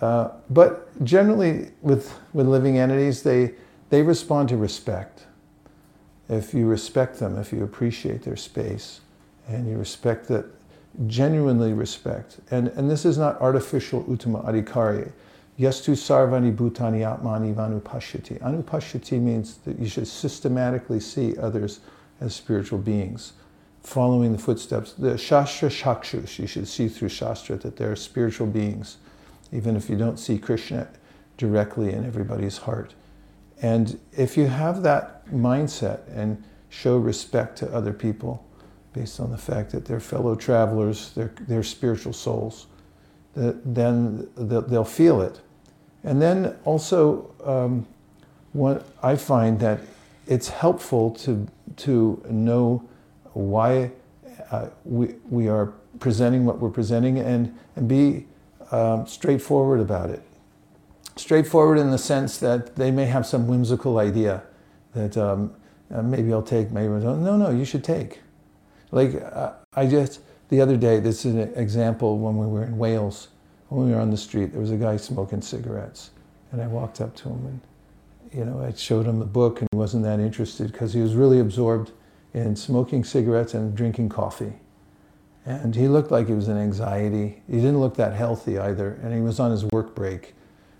uh, but generally with, with living entities, they, they respond to respect. If you respect them, if you appreciate their space, and you respect that, genuinely respect, and, and this is not artificial uttama adhikari. Yastu sarvani bhutani atmani vanupashyati. Anupashyati means that you should systematically see others as spiritual beings following the footsteps. The Shastra Chakshus, you should see through Shastra that they're spiritual beings, even if you don't see Krishna directly in everybody's heart. And if you have that mindset and show respect to other people based on the fact that they're fellow travelers, they're, they're spiritual souls, then they'll feel it. And then also, um, what I find that it's helpful to, to know why uh, we, we are presenting what we're presenting and, and be um, straightforward about it. Straightforward in the sense that they may have some whimsical idea that um, uh, maybe I'll take, maybe I don't. No, no, you should take. Like, uh, I just, the other day, this is an example when we were in Wales, when we were on the street, there was a guy smoking cigarettes. And I walked up to him and, you know, I showed him the book and he wasn't that interested because he was really absorbed in smoking cigarettes and drinking coffee. And he looked like he was in anxiety. He didn't look that healthy either, and he was on his work break.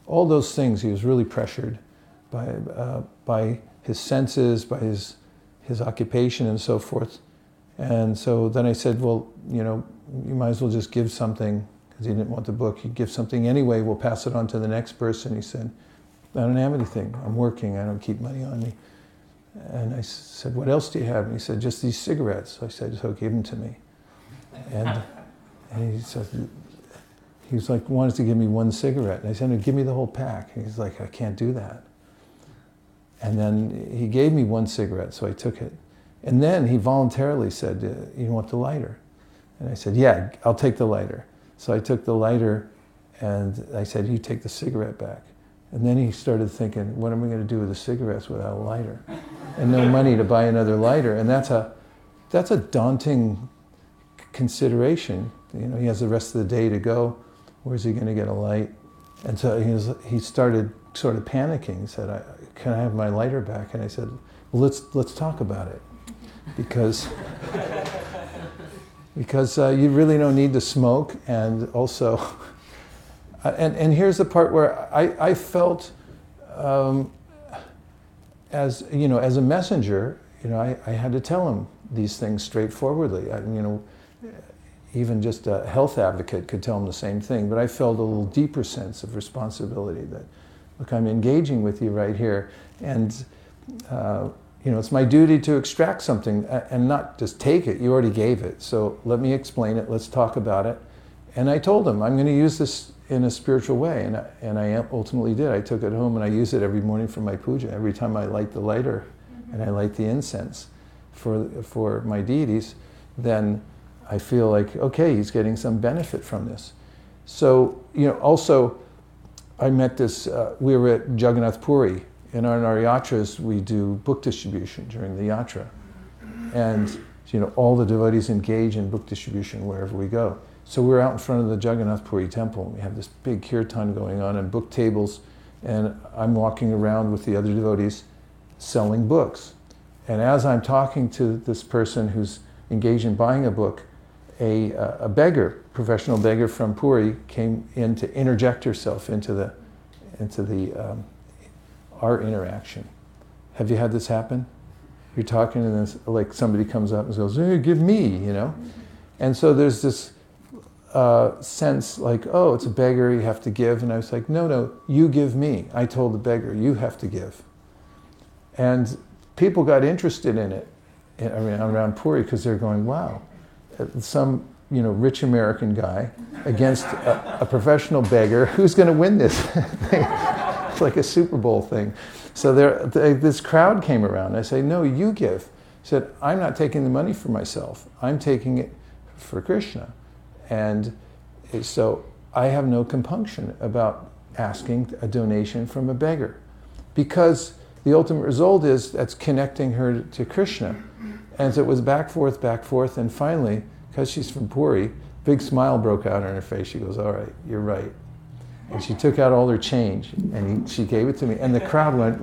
All those things, he was really pressured by, uh, by his senses, by his, his occupation, and so forth. And so then I said, Well, you know, you might as well just give something, because he didn't want the book. He'd give something anyway, we'll pass it on to the next person. He said, I don't have anything. I'm working, I don't keep money on me. And I said, What else do you have? And he said, Just these cigarettes. I said, So give them to me. And, and he said, He was like, wanted to give me one cigarette. And I said, No, give me the whole pack. And he's like, I can't do that. And then he gave me one cigarette, so I took it. And then he voluntarily said, uh, You want the lighter? And I said, Yeah, I'll take the lighter. So I took the lighter and I said, You take the cigarette back. And then he started thinking, What am I going to do with the cigarettes without a lighter? and no money to buy another lighter. And that's a, that's a daunting consideration. You know, he has the rest of the day to go. Where's he going to get a light? And so he, was, he started sort of panicking. He said, I, "Can I have my lighter back?" And I said, "Well, let's let's talk about it, because <laughs> because uh, you really don't need to smoke, and also, <laughs> and and here's the part where I I felt." Um, as you know, as a messenger, you know, I, I had to tell him these things straightforwardly. I, you know, even just a health advocate could tell him the same thing. But I felt a little deeper sense of responsibility that, look, I'm engaging with you right here, and uh, you know, it's my duty to extract something and not just take it. You already gave it, so let me explain it. Let's talk about it. And I told him I'm going to use this in a spiritual way, and I, and I ultimately did. I took it home and I use it every morning for my puja. Every time I light the lighter, and I light the incense for for my deities, then I feel like okay, he's getting some benefit from this. So you know, also, I met this. Uh, we were at Jagannath Puri. Our, in our yatras, we do book distribution during the yatra, and you know, all the devotees engage in book distribution wherever we go. So we're out in front of the Jagannath Puri temple. And we have this big kirtan going on and book tables, and I'm walking around with the other devotees selling books. And as I'm talking to this person who's engaged in buying a book, a, a beggar, professional beggar from Puri, came in to interject herself into the into the um, our interaction. Have you had this happen? You're talking and then like somebody comes up and goes, hey, "Give me," you know. And so there's this uh, sense like, oh, it's a beggar, you have to give. And I was like, no, no, you give me. I told the beggar, you have to give. And people got interested in it mean, around Puri because they're going, wow, some you know rich American guy against a, a professional beggar, who's going to win this <laughs> thing? it's like a Super Bowl thing. So there, this crowd came around. I say, no, you give. He said, I'm not taking the money for myself. I'm taking it for Krishna. And so I have no compunction about asking a donation from a beggar because the ultimate result is that's connecting her to Krishna. And so it was back, forth, back, forth, and finally, because she's from Puri, big smile broke out on her face. She goes, All right, you're right. And she took out all her change and he, she gave it to me. And the crowd went,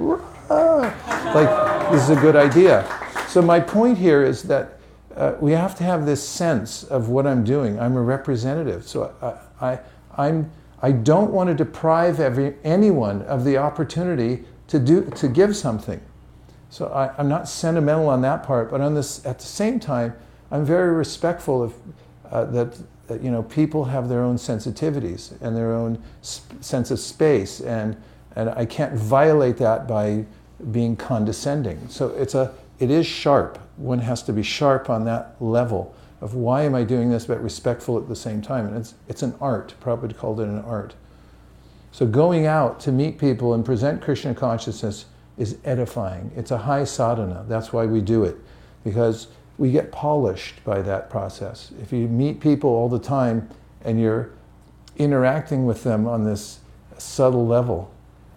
like, this is a good idea. So, my point here is that uh, we have to have this sense of what I'm doing. I'm a representative. So, I, I, I'm, I don't want to deprive every, anyone of the opportunity to, do, to give something. So I, am not sentimental on that part, but on this, at the same time, I'm very respectful of uh, that, that, you know people have their own sensitivities and their own sp- sense of space, and and I can't violate that by being condescending. So it's a it is sharp. One has to be sharp on that level of why am I doing this, but respectful at the same time. And it's it's an art. Prabhupada called it an art. So going out to meet people and present Krishna consciousness is edifying. It's a high sadhana. That's why we do it, because we get polished by that process. If you meet people all the time and you're interacting with them on this subtle level,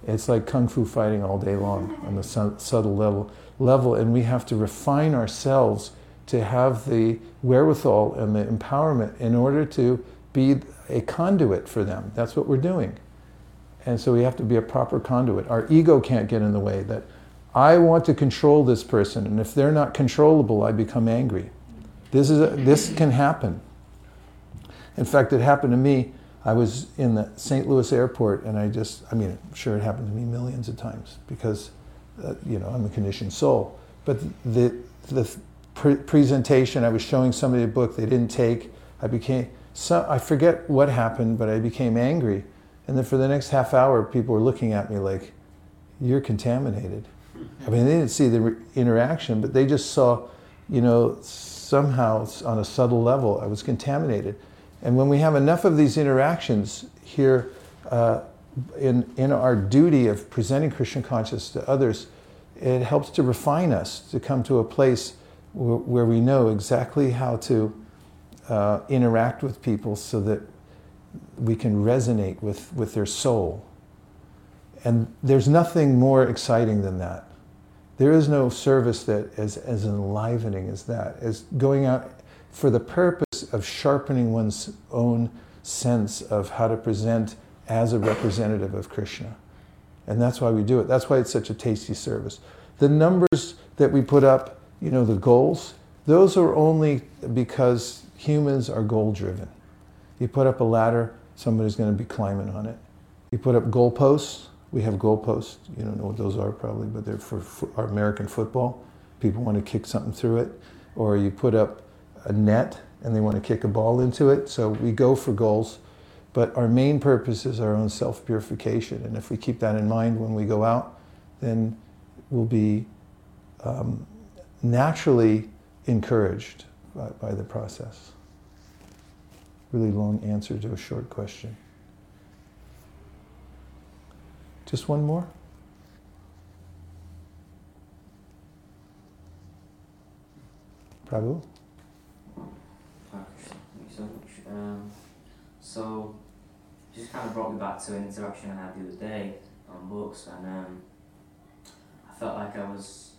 it's like kung fu fighting all day long on the su- subtle level. Level, and we have to refine ourselves to have the wherewithal and the empowerment in order to be a conduit for them. That's what we're doing. And so we have to be a proper conduit. Our ego can't get in the way that I want to control this person, and if they're not controllable, I become angry. This, is a, this can happen. In fact, it happened to me. I was in the St. Louis airport, and I just, I mean, I'm sure it happened to me millions of times because, uh, you know, I'm a conditioned soul. But the, the pre- presentation, I was showing somebody a book they didn't take. I became, so, I forget what happened, but I became angry and then for the next half hour, people were looking at me like, you're contaminated. I mean, they didn't see the re- interaction, but they just saw, you know, somehow on a subtle level, I was contaminated. And when we have enough of these interactions here uh, in, in our duty of presenting Krishna consciousness to others, it helps to refine us to come to a place where, where we know exactly how to uh, interact with people so that we can resonate with, with their soul. And there's nothing more exciting than that. There is no service that is as enlivening as that, as going out for the purpose of sharpening one's own sense of how to present as a representative of Krishna. And that's why we do it. That's why it's such a tasty service. The numbers that we put up, you know, the goals, those are only because humans are goal driven. You put up a ladder, somebody's going to be climbing on it. You put up goalposts, we have goalposts. You don't know what those are probably, but they're for, for our American football. People want to kick something through it. Or you put up a net and they want to kick a ball into it. So we go for goals. But our main purpose is our own self purification. And if we keep that in mind when we go out, then we'll be um, naturally encouraged by, by the process. Really long answer to a short question. Just one more? Prabhu? Um, so, just kind of brought me back to an interaction I had the other day on books, and um, I felt like I was.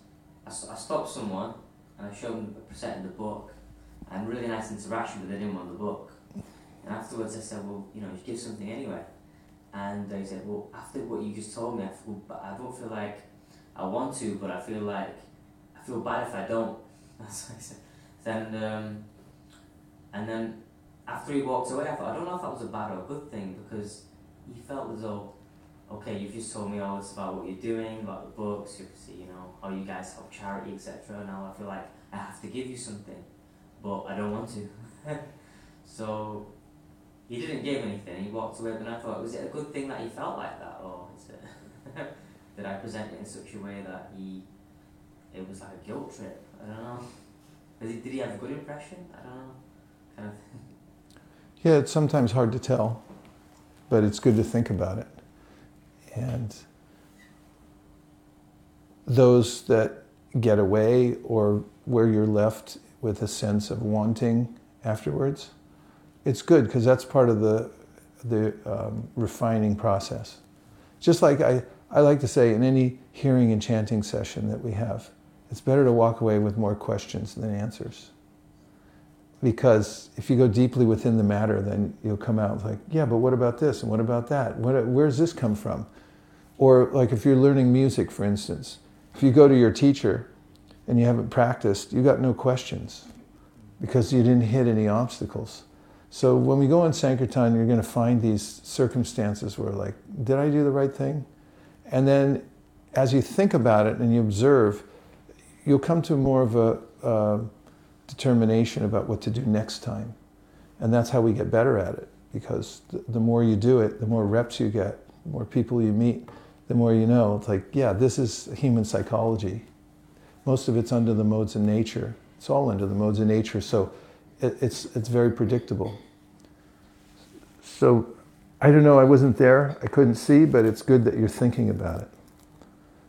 I stopped someone and I showed them, a set of the book, and really nice interaction, but they didn't want the book. And afterwards, I said, "Well, you know, you give something anyway." And they said, "Well, after what you just told me, I feel, I don't feel like I want to, but I feel like I feel bad if I don't." <laughs> That's what I said. Then, um, and then after he walked away, I thought, I don't know if that was a bad or a good thing because he felt as though, okay, you've just told me all this about what you're doing, about the books, you know, how you guys help charity, etc. Now I feel like I have to give you something, but I don't want to. <laughs> so he didn't give anything. He walked away, but I thought, was it a good thing that he felt like that, or is it <laughs> did I present it in such a way that he it was like a guilt trip? I don't know. Did he, did he have a good impression? I don't know. Kind of. Yeah, it's sometimes hard to tell, but it's good to think about it. And those that get away or where you're left with a sense of wanting afterwards, it's good because that's part of the, the um, refining process. Just like I, I like to say in any hearing and chanting session that we have, it's better to walk away with more questions than answers because if you go deeply within the matter, then you'll come out like, yeah, but what about this and what about that? What, where's this come from? Or like if you're learning music, for instance, if you go to your teacher and you haven't practiced, you got no questions because you didn't hit any obstacles. So when we go on Sankirtan, you're going to find these circumstances where like, did I do the right thing? And then as you think about it and you observe, you'll come to more of a uh, determination about what to do next time. And that's how we get better at it because the, the more you do it, the more reps you get, the more people you meet, the more you know. It's like, yeah, this is human psychology. Most of it's under the modes of nature. It's all under the modes of nature, so it, it's, it's very predictable. So I don't know, I wasn't there, I couldn't see, but it's good that you're thinking about it.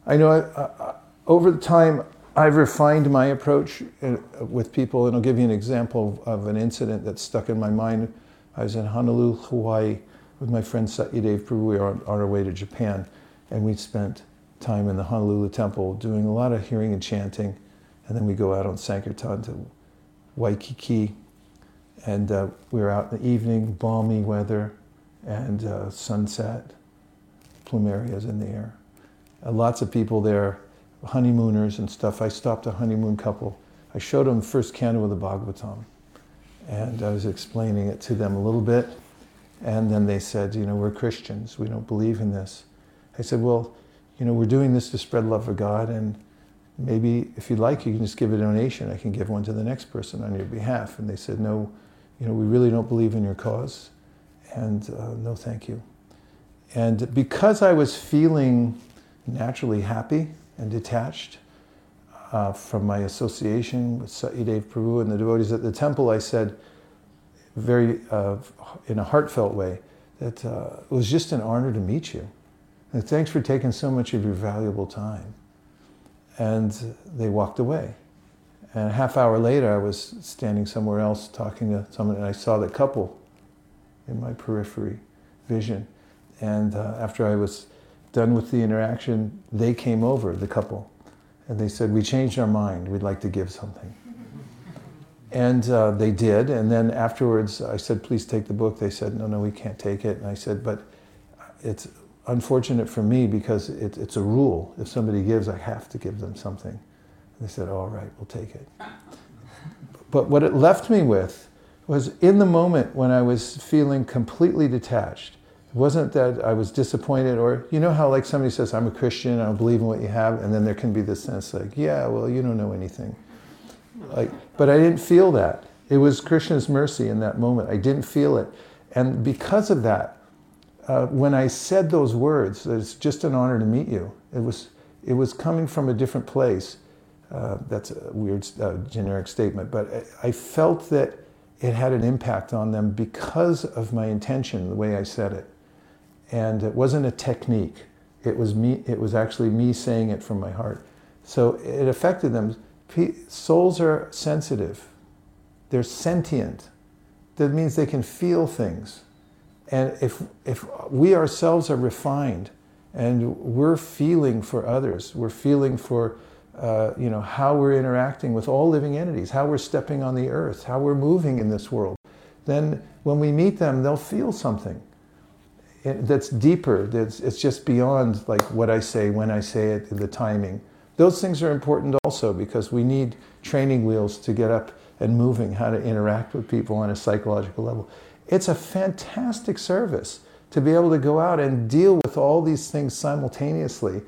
I know I, I, over the time, I've refined my approach uh, with people, and I'll give you an example of an incident that stuck in my mind. I was in Honolulu, Hawaii, with my friend Satyadev Prabhu. We were on, our way to Japan, and we spent time in the Honolulu temple doing a lot of hearing and chanting, and then we go out on Sankirtan to Waikiki, and uh, we were out in the evening, balmy weather, and uh, sunset, plumerias in the air. Uh, lots of people there honeymooners and stuff. I stopped a honeymoon couple. I showed them the first canto of the Bhagavatam. And I was explaining it to them a little bit. And then they said, you know, we're Christians. We don't believe in this. I said, well, you know, we're doing this to spread love for God. And maybe if you'd like, you can just give a donation. I can give one to the next person on your behalf. And they said, no, you know, we really don't believe in your cause. And uh, no, thank you. And because I was feeling naturally happy, and detached uh, from my association with Satyadev Prabhu and the devotees at the temple, I said, very uh, in a heartfelt way, that uh, it was just an honor to meet you. And thanks for taking so much of your valuable time. And they walked away. And a half hour later, I was standing somewhere else talking to someone, and I saw the couple in my periphery vision. And uh, after I was done with the interaction, they came over, the couple, and they said, We changed our mind. We'd like to give something. And uh, they did. And then afterwards, I said, Please take the book. They said, No, no, we can't take it. And I said, But it's unfortunate for me because it, it's a rule. If somebody gives, I have to give them something. And they said, all right, we'll take it. But what it left me with was in the moment when I was feeling completely detached. Wasn't that I was disappointed or, you know how like somebody says, I'm a Christian, I don't believe in what you have, and then there can be this sense like, yeah, well, you don't know anything. Like, but I didn't feel that. It was Krishna's mercy in that moment. I didn't feel it. And because of that, uh, when I said those words, that it's just an honor to meet you, it was, it was coming from a different place. Uh, that's a weird uh, generic statement, but I, I felt that it had an impact on them because of my intention, the way I said it. And it wasn't a technique. It was me, it was actually me saying it from my heart. So it affected them. Souls are sensitive. They're sentient. That means they can feel things. And if, if we ourselves are refined and we're feeling for others, we're feeling for uh, you know, how we're interacting with all living entities, how we're stepping on the earth, how we're moving in this world, then when we meet them, they'll feel something that's deeper. That's, it's just beyond like what I say, when I say it, the timing. Those things are important also because we need training wheels to get up and moving, how to interact with people on a psychological level. It's a fantastic service to be able to go out and deal with all these things simultaneously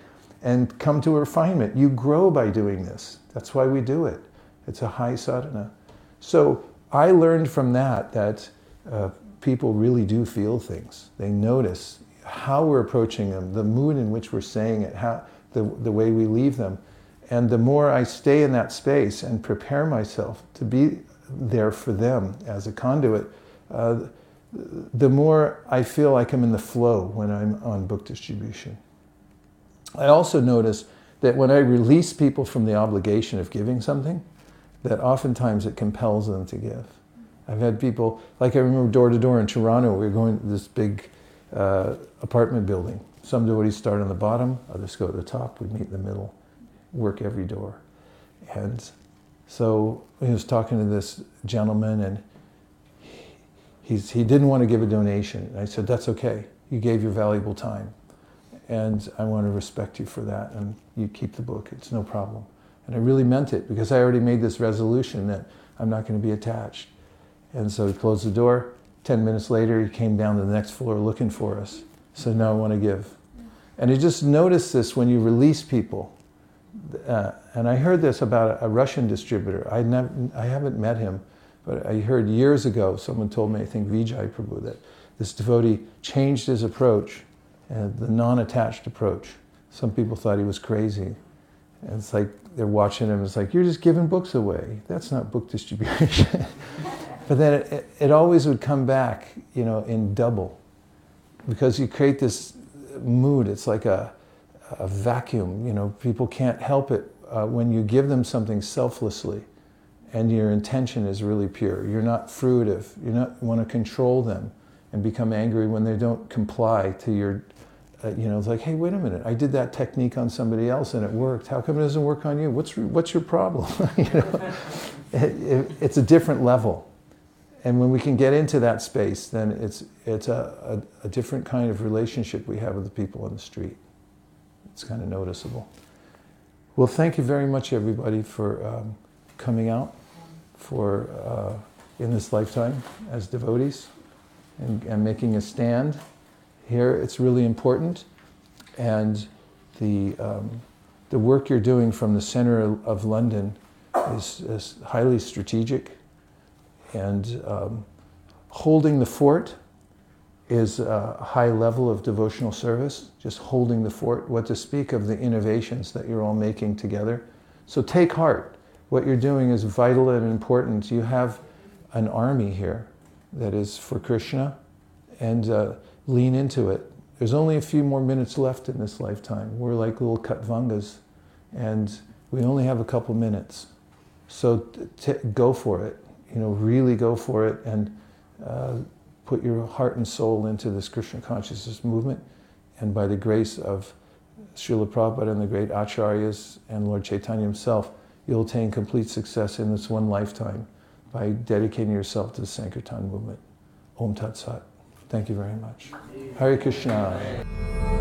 and come to a refinement. You grow by doing this. That's why we do it. It's a high sadhana. So I learned from that that uh, people really do feel things. They notice how we're approaching them, the mood in which we're saying it, how, the, the way we leave them. And the more I stay in that space and prepare myself to be there for them as a conduit, uh, the more I feel like I'm in the flow when I'm on book distribution. I also notice that when I release people from the obligation of giving something, that oftentimes it compels them to give. I've had people, like I remember door to door in Toronto, we were going to this big uh, apartment building. Some devotees start on the bottom, others go to the top, we meet in the middle, work every door. And so he was talking to this gentleman and he's, he didn't want to give a donation. And I said, that's okay. You gave your valuable time. And I want to respect you for that. And you keep the book. It's no problem. And I really meant it because I already made this resolution that I'm not going to be attached. And so he closed the door. Ten minutes later, he came down to the next floor looking for us. Said, "No, I want to give." And I just noticed this when you release people. Uh, and I heard this about a Russian distributor. I, never, I haven't met him, but I heard years ago, someone told me, I think Vijay Prabhu, that this devotee changed his approach, uh, the non attached approach. Some people thought he was crazy. And it's like they're watching him, it's like, you're just giving books away. That's not book distribution. <laughs> but then it, it, always would come back, you know, in double. Because you create this mood, it's like a, a vacuum, you know, people can't help it uh, when you give them something selflessly and your intention is really pure. You're not fruitive. You not want to control them and become angry when they don't comply to your, uh, you know, it's like, hey, wait a minute, I did that technique on somebody else and it worked. How come it doesn't work on you? What's, what's your problem? <laughs> you know, it, it, it's a different level. And when we can get into that space, then it's, it's a, a, a different kind of relationship we have with the people on the street. It's kind of noticeable. Well, thank you very much, everybody, for um, coming out for uh, in this lifetime as devotees and, and, making a stand. Here, it's really important, and the um, the work you're doing from the center of London is, is highly strategic, and um, holding the fort is a high level of devotional service, just holding the fort, what to speak of the innovations that you're all making together. So take heart. What you're doing is vital and important. You have an army here that is for Krishna and uh, lean into it. There's only a few more minutes left in this lifetime. We're like little Katvangas and we only have a couple minutes. So t- go for it. You know, really go for it and uh, put your heart and soul into this Krishna consciousness movement, and by the grace of Srila Prabhupada and the great acharyas and Lord Chaitanya himself, you'll attain complete success in this one lifetime by dedicating yourself to the Sankirtan movement. Om Tat Sat. Thank you very much. Hare Krishna.